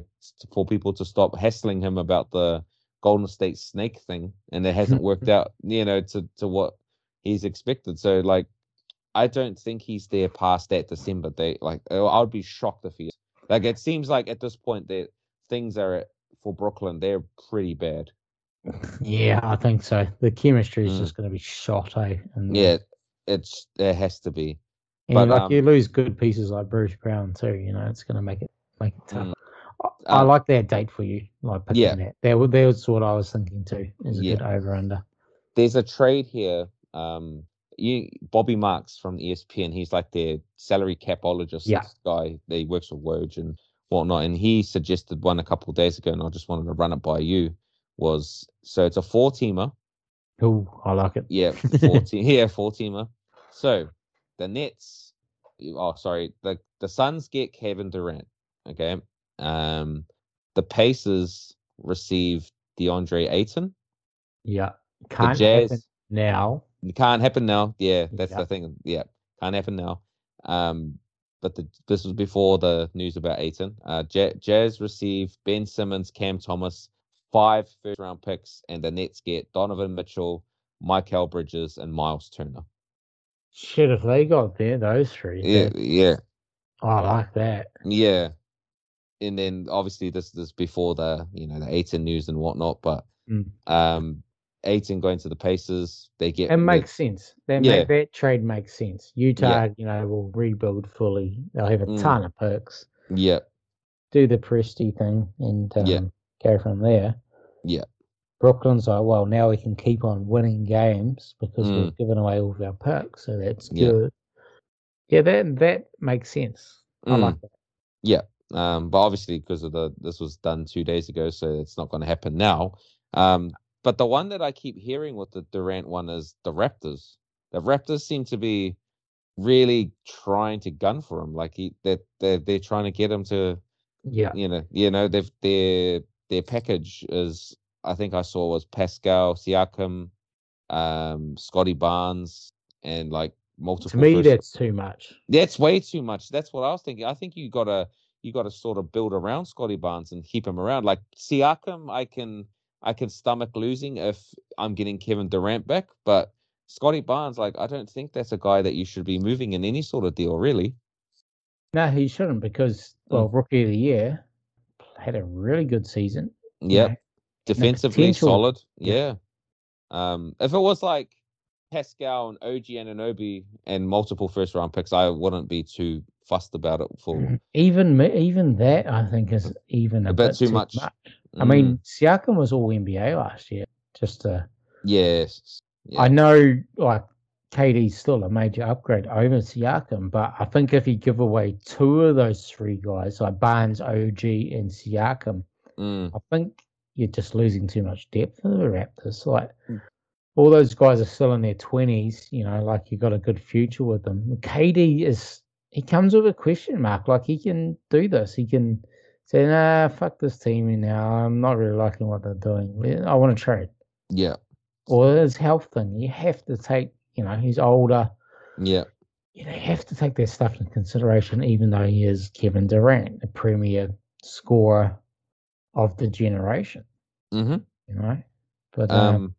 for people to stop hassling him about the Golden State Snake thing, and it hasn't worked out, you know, to to what he's expected. So like, I don't think he's there past that December date. Like, I would be shocked if he. Is. Like, it seems like at this point that things are for Brooklyn, they're pretty bad. Yeah, I think so. The chemistry is mm. just going to be shot, eh? And yeah, it's it has to be. But like um, you lose good pieces like Bruce Brown too, you know, it's going to make it make it tough. Mm, I, um, like that date for you, like yeah. that. That, that was what I was thinking too. Is a yeah. good over under. There's a trade here. Um, you Bobby Marks from ESPN. He's like their salary capologist yeah. guy. He works for Woj and whatnot, and he suggested one a couple of days ago, and I just wanted to run it by you. Was so it's a four teamer. Oh, I like it. Yeah, four team. yeah, four teamer. So the Nets, oh sorry, the the Suns get Kevin Durant. Okay. Um, the Pacers receive DeAndre Ayton. Yeah, can't the Jazz, happen now. Can't happen now. Yeah, that's yeah. the thing. Yeah, can't happen now. Um, but the, this was before the news about Ayton. Uh, Jazz receive Ben Simmons, Cam Thomas, five first round picks, and the Nets get Donovan Mitchell, Mikal Bridges, and Miles Turner. Shit, if they got there, those three. Yeah, yeah. I like that. Yeah. And then obviously this is before the you know the Ayton news and whatnot, but mm. um Ayton going to the Pacers, they get it makes sense. That yeah. make, that trade makes sense. Utah, yeah. you know, will rebuild fully. They'll have a mm. ton of perks. Yeah. Do the Presty thing and um, yeah. Go from there. Yeah. Brooklyn's like, well, now we can keep on winning games because mm. we've given away all of our perks, so that's good. Yeah, that that makes sense. I mm. like that. Yeah, um, but obviously because of the this was done two days ago, so it's not going to happen now. Um, but the one that I keep hearing with the Durant one is the Raptors. The Raptors seem to be really trying to gun for him, like he that they're, they're trying to get him to, yeah, you know, you know, they've their their package is I think I saw was Pascal Siakam, um, Scottie Barnes, and like multiple. To me, that's too much. That's way too much. That's what I was thinking. I think you gotta you gotta sort of build around Scottie Barnes and keep him around. Like Siakam, I can I can stomach losing if I'm getting Kevin Durant back, but Scottie Barnes, like I don't think that's a guy that you should be moving in any sort of deal, really. No, he shouldn't because well, mm. rookie of the year had a really good season. Yeah, defensively solid. Yeah. Um, if it was like Pascal and OG Anunoby and multiple first round picks, I wouldn't be too fussed about it. For mm-hmm. even even that, I think is even a, a bit, bit, too, too much. much. Mm. I mean, Siakam was all NBA last year. Just to yes, yeah. I know, like KD's still a major upgrade over Siakam, but I think if you give away two of those three guys, like Barnes, OG, and Siakam, Mm. I think you're just losing too much depth for the Raptors. Like Mm. all those guys are still in their twenties, you know, like you've got a good future with them. KD is he comes with a question mark. Like he can do this. He can say, nah, fuck this team now. I'm not really liking what they're doing. I want to trade. Yeah. Or his health thing. You have to take, you know, he's older. Yeah. You know, you have to take that stuff into consideration, even though he is Kevin Durant, the premier scorer of the generation. Mm-hmm. You know, but um, Um,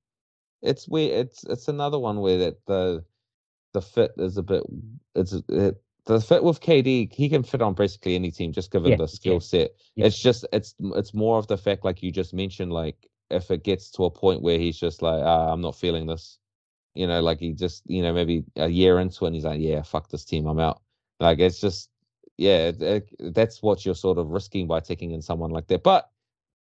it's weird. It's it's another one where that the the fit is a bit. It's it, the fit with KD. He can fit on basically any team, just given Yeah, the skill yeah, set. yeah. It's just it's it's more of the fact, like you just mentioned, like if it gets to a point where he's just like, ah, I'm not feeling this. You know, like he just, you know, maybe a year into it, and he's like, yeah, fuck this team, I'm out. Like it's just, yeah, it, it- that's what you're sort of risking by taking in someone like that. But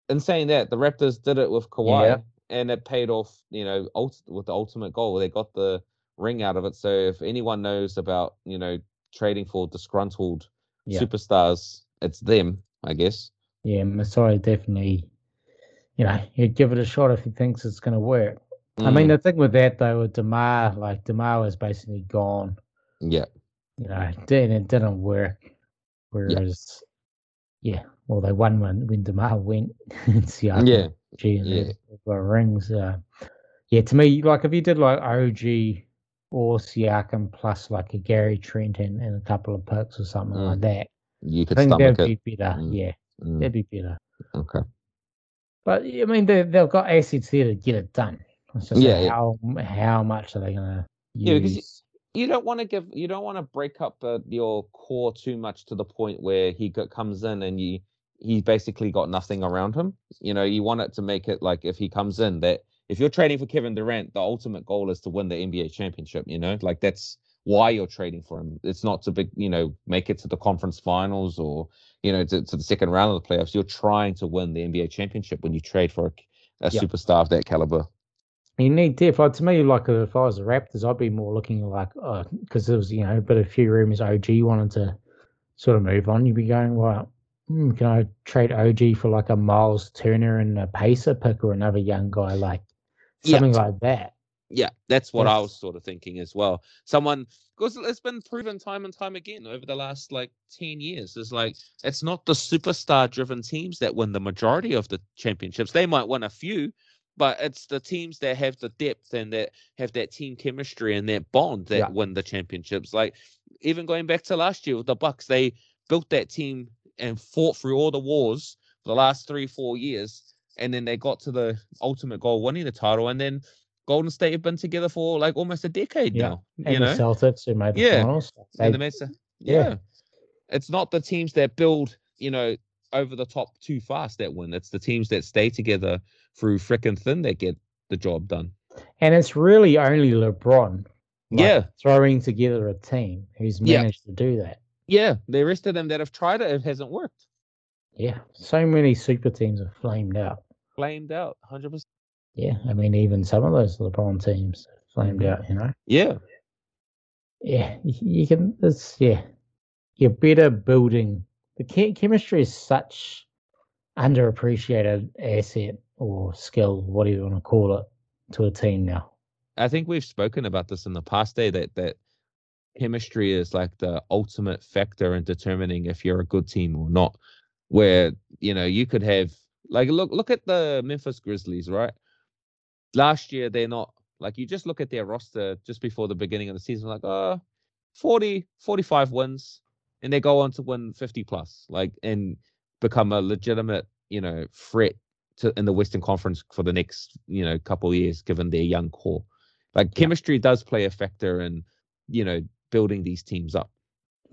in saying that, the Raptors did it with Kawhi, Yeah. and it paid off. You know, ult- with the ultimate goal, they got the ring out of it. So if anyone knows about, you know, trading for disgruntled Yeah. superstars, it's them, I guess. yeah, Masai definitely, you know, he'd give it a shot if he thinks it's going to work. I mean, Mm, the thing with that though, with Demar, like Demar was basically gone. yeah, You know, it didn't it didn't work. Whereas, yeah, well, they won when when Demar went. Yeah, G and yeah. yeah. rings. Uh, yeah, to me, like if you did like OG or Siakam plus like a Gary Trent and, and a couple of picks or something Mm. like that, you I could think stomach that'd it. be better. Mm. Yeah, Mm, that'd be better. okay. But I mean, they they've got assets there to get it done. It's just Yeah, yeah. how how much are they gonna use? Yeah, because you- don't want to give you don't want to break up uh, your core too much to the point where he comes in and you he basically got nothing around him you know you want it to make it like if he comes in that if you're trading for Kevin Durant the ultimate goal is to win the NBA championship you know like that's why you're trading for him it's not to big you know make it to the conference finals or you know to, to the second round of the playoffs you're trying to win the NBA championship when you trade for a, a Yeah. superstar of that caliber You need depth. Like to me, like if I was the Raptors, I'd be more looking like because there was you know, but a few rumors OG wanted to sort of move on. You'd be going, well, hmm, can I trade OG for like a Miles Turner and a Pacer pick or another young guy like Yeah. something like that? Yeah, that's what I was sort of thinking as well. Someone because it's been proven time and time again over the last like 10 years. Is like it's not the superstar driven teams that win the majority of the championships. They might win a few, but it's the teams that have the depth and that have that team chemistry and that bond that Yeah. win the championships. Like even going back to last year with the Bucks, they built that team and fought through all the wars for the last three, four years. And then they got to the ultimate goal, winning the title, and then Golden State have been together for like almost a decade Yeah, now. And You know, Celtics who made the Yeah. finals. and the Mets, are- yeah. yeah. It's not the teams that build, you know, over the top too fast that win. It's the teams that stay together through frickin' thin that get the job done. and it's really only LeBron. like, Yeah. throwing together a team who's Yeah. managed to do that. Yeah, the rest of them that have tried it, it hasn't worked. Yeah, so many super teams have flamed out. Flamed out, hundred percent. Yeah, I mean, even some of those LeBron teams flamed out. You know. Yeah, Yeah, you can. It's yeah, you're better building. The chemistry is such underappreciated asset or skill, whatever you want to call it, to a team now. I think we've spoken about this in the past day that that chemistry is like the ultimate factor in determining if you're a good team or not. Where you know you could have like look look at the Memphis Grizzlies, right? Last year they're not like you just look at their roster just before the beginning of the season, like uh 40, 45 wins, and they go on to win 50 plus, like and become a legitimate, you know, threat to in the Western Conference for the next, you know, couple of years, given their young core. Like Yeah. chemistry does play a factor in, you know, building these teams up.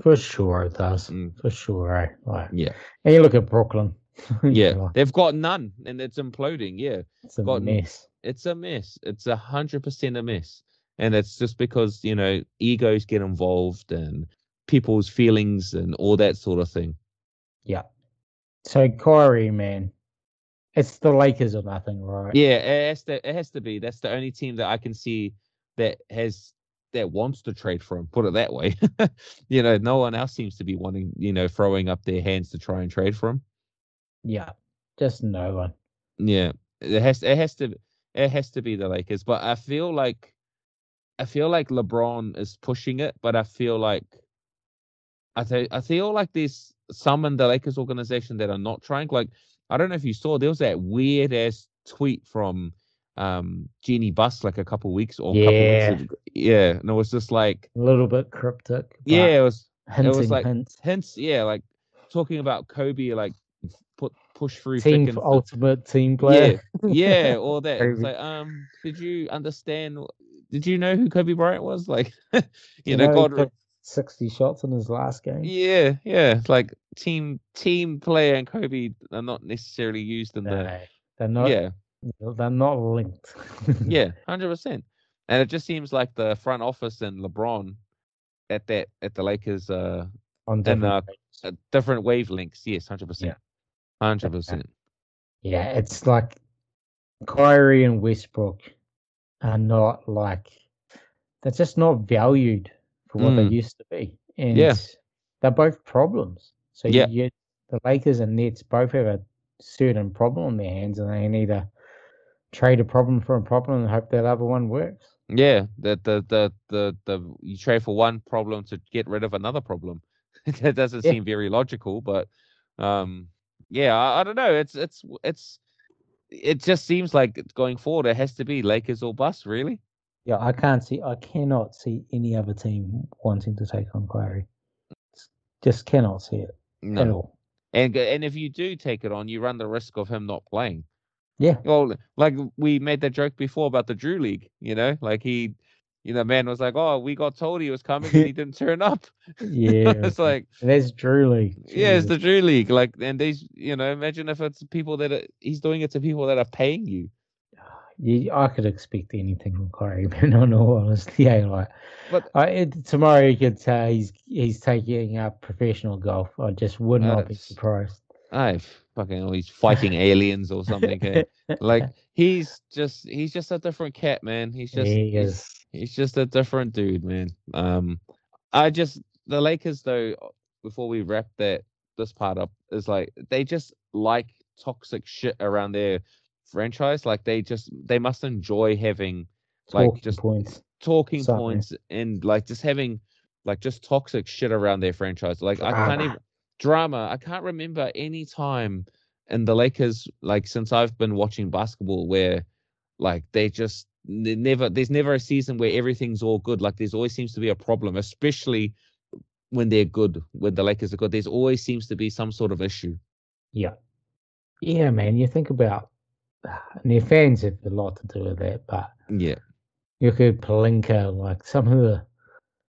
For sure, it does. Mm. For sure, right? Like, Yeah. and you look at Brooklyn. Yeah. They've got none and it's imploding. Yeah. it's a got- mess. It's a mess. It's a hundred percent a mess. And it's just because, you know, egos get involved and people's feelings and all that sort of thing. Yeah. So Kyrie, man, it's the Lakers or nothing, right? Yeah, it has to it has to be. That's the only team that I can see that has that wants to trade for him. Put it that way. you know, no one else seems to be wanting, you know, throwing up their hands to try and trade for him. Yeah, just no one. Yeah, it has it has to it has to be the Lakers, but I feel like I feel like LeBron is pushing it, but I feel like I th- I feel like there's some in the Lakers organization that are not trying. Like I don't know if you saw there was that weird ass tweet from um Jeanie Buss like a couple weeks or yeah. Weeks ago. yeah, and it was just like a little bit cryptic. Yeah, it was hinting, it was like hints. hints. Yeah, like talking about Kobe, like put push through team thick ultimate team player. Yeah, yeah, all that. It's like, um, did you understand? Did you know who Kobe Bryant was? Like, you, You know, know, God, took sixty shots in his last game. yeah, yeah. Like team team player and Kobe are not necessarily used in the they're not. yeah, they're not linked. yeah, hundred percent. And it just seems like the front office and LeBron at that at the Lakers uh on And, different uh, pages. uh, different wavelengths. Yes, hundred percent, hundred percent. Yeah, it's like Kyrie and Westbrook are not like they're just not valued for what they Mm. used to be, and Yeah. they're both problems. So Yeah. you, the Lakers and Nets both have a certain problem on their hands, and they need to trade a problem for a problem and hope that other one works. Yeah, the the the the the you trade for one problem to get rid of another problem. that doesn't Yeah. seem very logical, but um, yeah, I, I don't know. It's it's it's it just seems like going forward. It has to be Lakers or bust, really. Yeah, I can't see, I cannot see any other team wanting to take on Kyrie. Just cannot see it at all. and and if you do take it on, you run the risk of him not playing. Yeah. Well, like we made that joke before about the Drew League, you know, like he, you know, man was like, "Oh, we got told he was coming, and he didn't turn up." Yeah, it's like, that's Drew League. yeah, it's the Drew League. Like, and these, you know, imagine if it's people that are, he's doing it to people that are paying you. Yeah, I could expect anything from Kyrie, but in all honesty, yeah, like But I, it, tomorrow you could say he's he's taking up professional golf. I just would not be surprised. I fucking, oh, he's fighting aliens or something. eh? Like he's just, he's just a different cat, man. He's just, he he's- He's just a different dude, man. Um, I just the Lakers though. Before we wrap that this part up, is like they just like toxic shit around their franchise. Like they just they must enjoy having like, Talking just- points. talking Something. points and like just having like just toxic shit around their franchise. Like I can't even drama. I can't remember any time in the Lakers like since I've been watching basketball where like they just they never there's never a season where everything's all good. Like there's always seems to be a problem, especially when they're good. When the Lakers are good, there's always seems to be some sort of issue. Yeah, yeah, man. You think about, and their fans have a lot to do with that, but Yeah. you could Pelinka, like some of the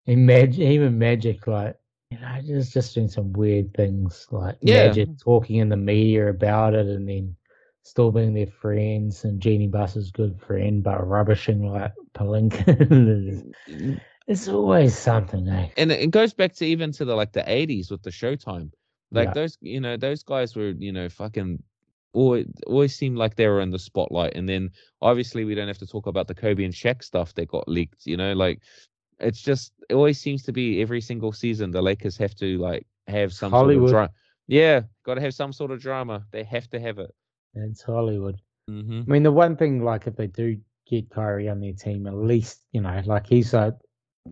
imagine even Magic, like you know, just just doing some weird things, like Yeah. Magic talking in the media about it, and then still being their friends, and Jeanie Buss's good friend, but rubbishing like Pelinka. It's- always something, eh? and it it goes back to even to the like the 80s with the showtime like Yeah. those you know those guys were you know fucking always, always seemed like they were in the spotlight and then obviously we don't have to talk about the kobe and Shaq stuff that got leaked you know like it's just it always seems to be every single season the lakers have to like have some Hollywood. sort of drama yeah got to have some sort of drama they have to have it It's Hollywood. hmm I mean, the one thing, like, if they do get Kyrie on their team, at least, you know, like, he's a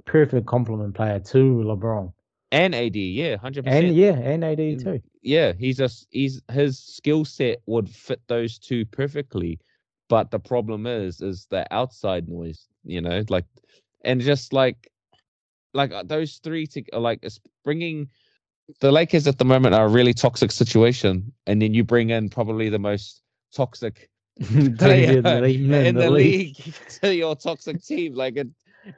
perfect complement player to LeBron. And ad yeah 100% And, yeah, and AD too. yeah, he's just he's his skill set would fit those two perfectly, but the problem is is the outside noise, you know, like and just like like uh, those three to like it's bringing the Lakers at the moment are a really toxic situation, and then you bring in probably the most toxic Player in the league- in the league to your toxic team. Like it,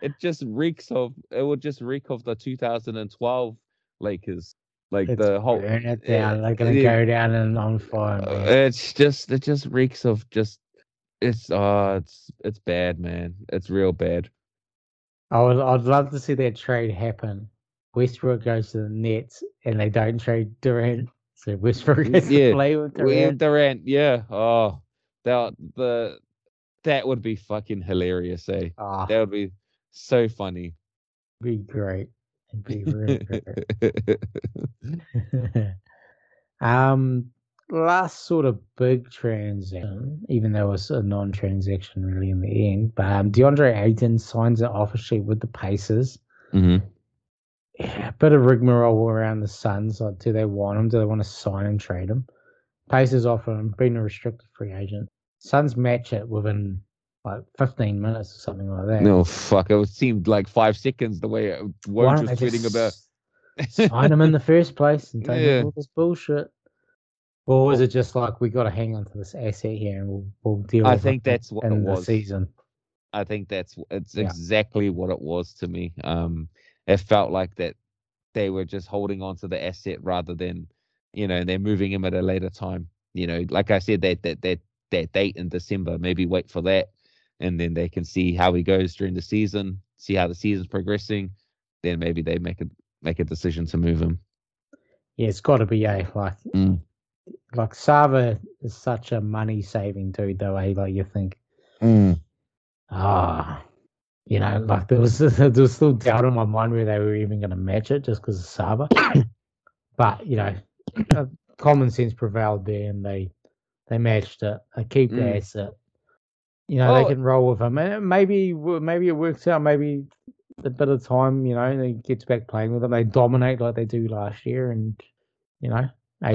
it just reeks of it would just reek of the 2012 Lakers. Like Let's the whole burn it down. They're going to yeah. go down and on fire. uh, man. it's just it just reeks of just it's uh it's it's bad man it's real bad I would, I'd love to see that trade happen. Westbrook goes to the Nets and they don't trade Durant. So Westbrook has Yeah, to play with Durant. Durant yeah oh that the that would be fucking hilarious eh Ah, that would be so funny Be great. It'd be really great. um, last sort of big transaction, even though it was a non-transaction really in the end, but um, DeAndre Ayton signs an offer sheet with the Pacers. Mm-hmm. Yeah, a bit of rigmarole around the Suns. Like, do they want him? Do they want to sign and trade him? Pacers offer him, being a restricted free agent. Suns match it within like 15 minutes or something like that. No, fuck. It seemed like five seconds the way Woj was tweeting about. sign him in the first place and take yeah. all this bullshit. Or was it just like we got to hang on to this asset here and we'll, we'll deal? With? I think that's what in it was. The season. I think that's it's yeah. exactly what it was to me. Um, it felt like that they were just holding on to the asset rather than, you know, they're moving him at a later time. You know, like I said, that that that that date in December, maybe wait for that, and then they can see how he goes during the season, see how the season's progressing. Then maybe they make a make a decision to move him. Yeah, it's got to be a like mm like Sarver is such a money saving dude though, eh? Like you think, mm. ah, you know, like there was there was still doubt in my mind where they were even going to match it just because of Sarver, but you know, uh, common sense prevailed there, and they they matched it. They keep mm. the asset. You know, they can roll with him. And maybe maybe it works out. Maybe a bit of time, you know, he gets back playing with them. They dominate like they do last year, and you know,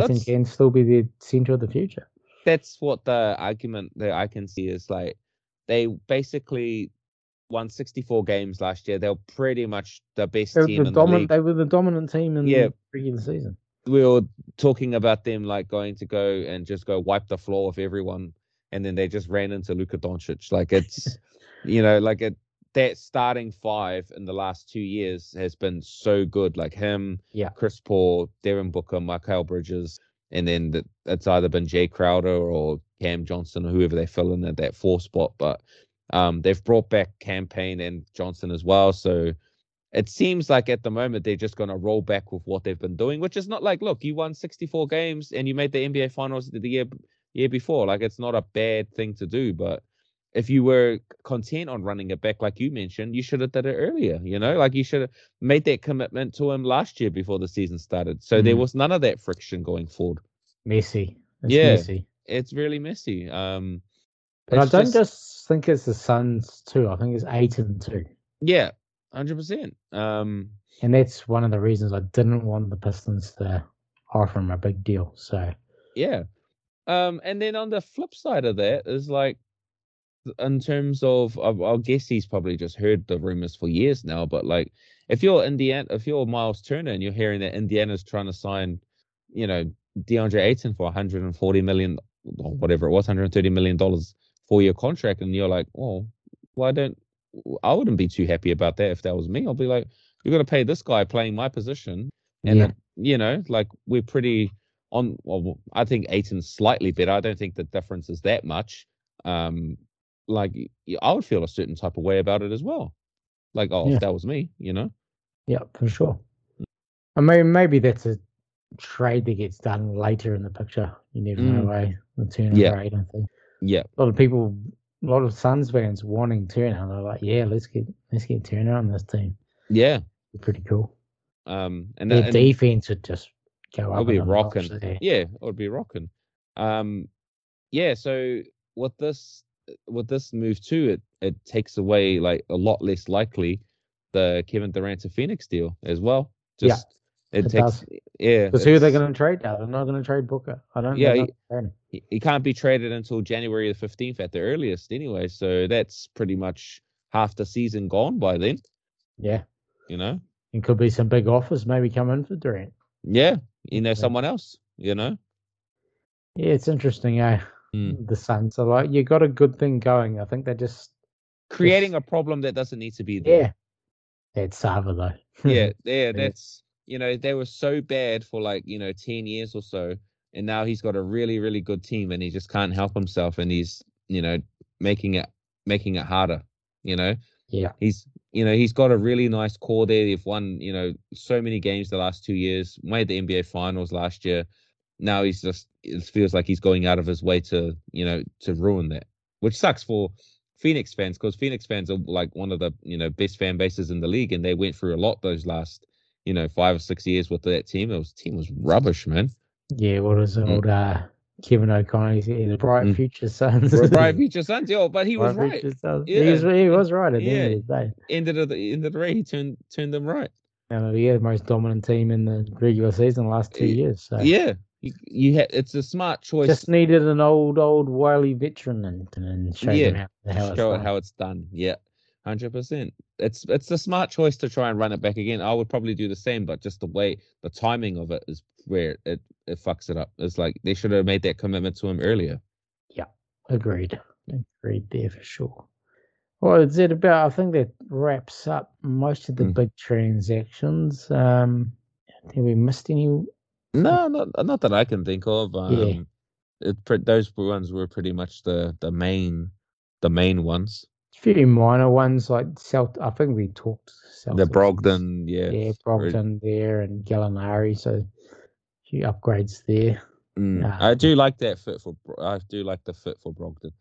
think can still be the center of the future. That's what the argument that I can see is like they basically won 64 games last year. They were pretty much the best team the in domin- the league. They were the dominant team in yeah. the regular season. We were talking about them like going to go and just go wipe the floor with everyone, and then they just ran into Luka Doncic. Like it's, you know, like it that starting five in the last two years has been so good. Like him, yeah, Chris Paul, Devin Booker, Mikal Bridges, and then the, it's either been Jae Crowder or Cam Johnson or whoever they fill in at that four spot. But um, they've brought back Cam Payne and Johnson as well. So it seems like at the moment they're just going to roll back with what they've been doing, which is not like, look, you won 64 games and you made the NBA Finals the year year before. Like it's not a bad thing to do, but if you were content on running it back, like you mentioned, you should have done it earlier. You know, like you should have made that commitment to him last year before the season started. So mm. there was none of that friction going forward. Messy. It's yeah, messy. it's really messy. Um, but I don't just... just... think it's the Suns too. I think it's Ayton too. Yeah, hundred percent. Um, and that's one of the reasons I didn't want the Pistons to offer him a big deal. So yeah. Um, and then on the flip side of that is like in terms of, I, I guess he's probably just heard the rumors for years now. But like, if you're Indiana, if you're Miles Turner and you're hearing that Indiana's trying to sign, you know, DeAndre Ayton for 140 million or whatever it was, 130 million dollars for your contract, and you're like, oh, why don't I wouldn't be too happy about that if that was me. I'll be like, you're gonna pay this guy playing my position, and yeah. you know, like we're pretty on. Well, I think Ayton's slightly better. I don't think the difference is that much. Um, like I would feel a certain type of way about it as well. Like, oh, yeah. if that was me, you know? Yeah, for sure. I mean, maybe that's a trade that gets done later in the picture. You never mm. know? The Turner yeah. trade, I think. Yeah. A lot of people, a lot of Suns fans wanting Turner. They're like, yeah, let's get let's get Turner on this team. Yeah. pretty cool. Um, and their defense would just go. It'll be rocking. Yeah, it'll be rocking. Um, yeah. So with this with this move too, it it takes away like a lot less likely the Kevin Durant to Phoenix deal as well. Just yeah, it, it takes does. yeah. Because who are they going to trade now? They're not going to trade Booker. I don't. Yeah, he, he, can't be traded until January the fifteenth at the earliest, anyway. So that's pretty much half the season gone by then. Yeah, you know, and could be some big offers maybe coming for Durant. Yeah, you know, yeah. someone else. You know. Yeah, it's interesting. Eh? mm. the Suns. are like you got a good thing going. I think they're just creating just, a problem that doesn't need to be there. Yeah. It's Sarver though. yeah, yeah, that's you know, they were so bad for like, you know, ten years or so. And now he's got a really, really good team and he just can't help himself and he's, you know, making it making it harder, you know? Yeah. He's you know, he's got a really nice core there. They've won, you know, so many games the last two years, made the NBA finals last year now he's just it feels like he's going out of his way to you know to ruin that, which sucks for Phoenix fans because Phoenix fans are like one of the you know best fan bases in the league, and they went through a lot those last you know five or six years with that team. It was team was rubbish, man. Yeah, what was mm. old uh, Kevin O'Connor? The bright mm. future Suns. bright future Suns, yeah, but he was right. Yeah. He, was, he was right at the yeah. end of the day. Ended of the end of the day, he turned turned them right. Uh, yeah, the most dominant team in the regular season the last two years. So. Yeah, you, you had it's a smart choice. Just needed an old old wily veteran and, and show yeah, them how, how show it how it's done. Yeah, hundred percent. It's it's a smart choice to try and run it back again. I would probably do the same, but just the way the timing of it is where it it fucks it up. It's like they should have made that commitment to him earlier. Yeah, agreed. Agreed there for sure. Well, is it about? I think that wraps up most of the mm. big transactions. Um, have we missed any no, not not that I can think of. Um, yeah. It, those ones were pretty much the the main the main ones. A few minor ones like Celt. I think we talked Celtics. the Brogdon, yeah, yeah, Brogdon there and Gallinari. So a few upgrades there. Mm. Uh, I do like that fit for. I do like the fit for Brogdon.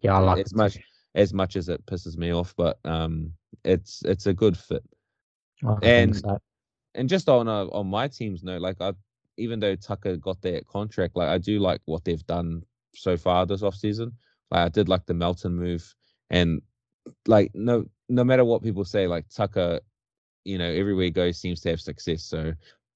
Yeah, I like as much too. as much as it pisses me off, but um, it's it's a good fit. and so. and just on a, on my team's note, like I even though Tucker got that contract, like I do like what they've done so far this off season. Like I did like the Melton move, and like no no matter what people say, like Tucker, you know, everywhere he goes seems to have success. So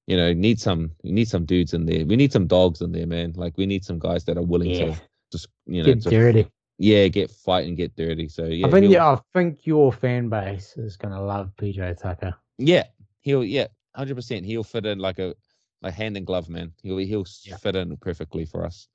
you know, need some you need some dudes in there. We need some dogs in there, man. Like we need some guys that are willing yeah. to just you know get dirty. Yeah, get fight and get dirty. So yeah, I think yeah, I think your fan base is gonna love PJ Tucker. Yeah, he'll yeah, hundred percent. He'll fit in like a like hand and glove, man. He'll he'll yeah. fit in perfectly for us.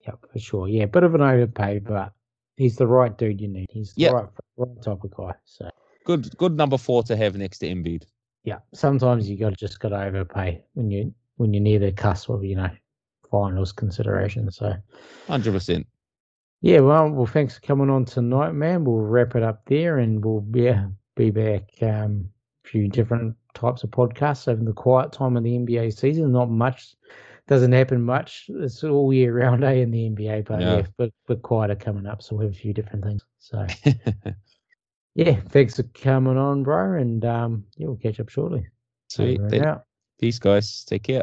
Yeah, for sure. Yeah, bit of an overpay, but he's the right dude you need. He's the yep. right, right type of guy. So good, good number four to have next to Embiid. Yeah, sometimes you got to just got to overpay when you when you're near the cusp of you know finals consideration. So hundred percent. Yeah, well, well, thanks for coming on tonight, man. We'll wrap it up there, and we'll yeah be back um, a few different types of podcasts over the quiet time of the NBA season. Not much doesn't happen much. It's all year round, eh, in the NBA, but yeah, yeah but but quieter coming up, so we have a few different things. So yeah, thanks for coming on, bro, and um, yeah, we'll catch up shortly. Sweet. Peace, guys. Take care.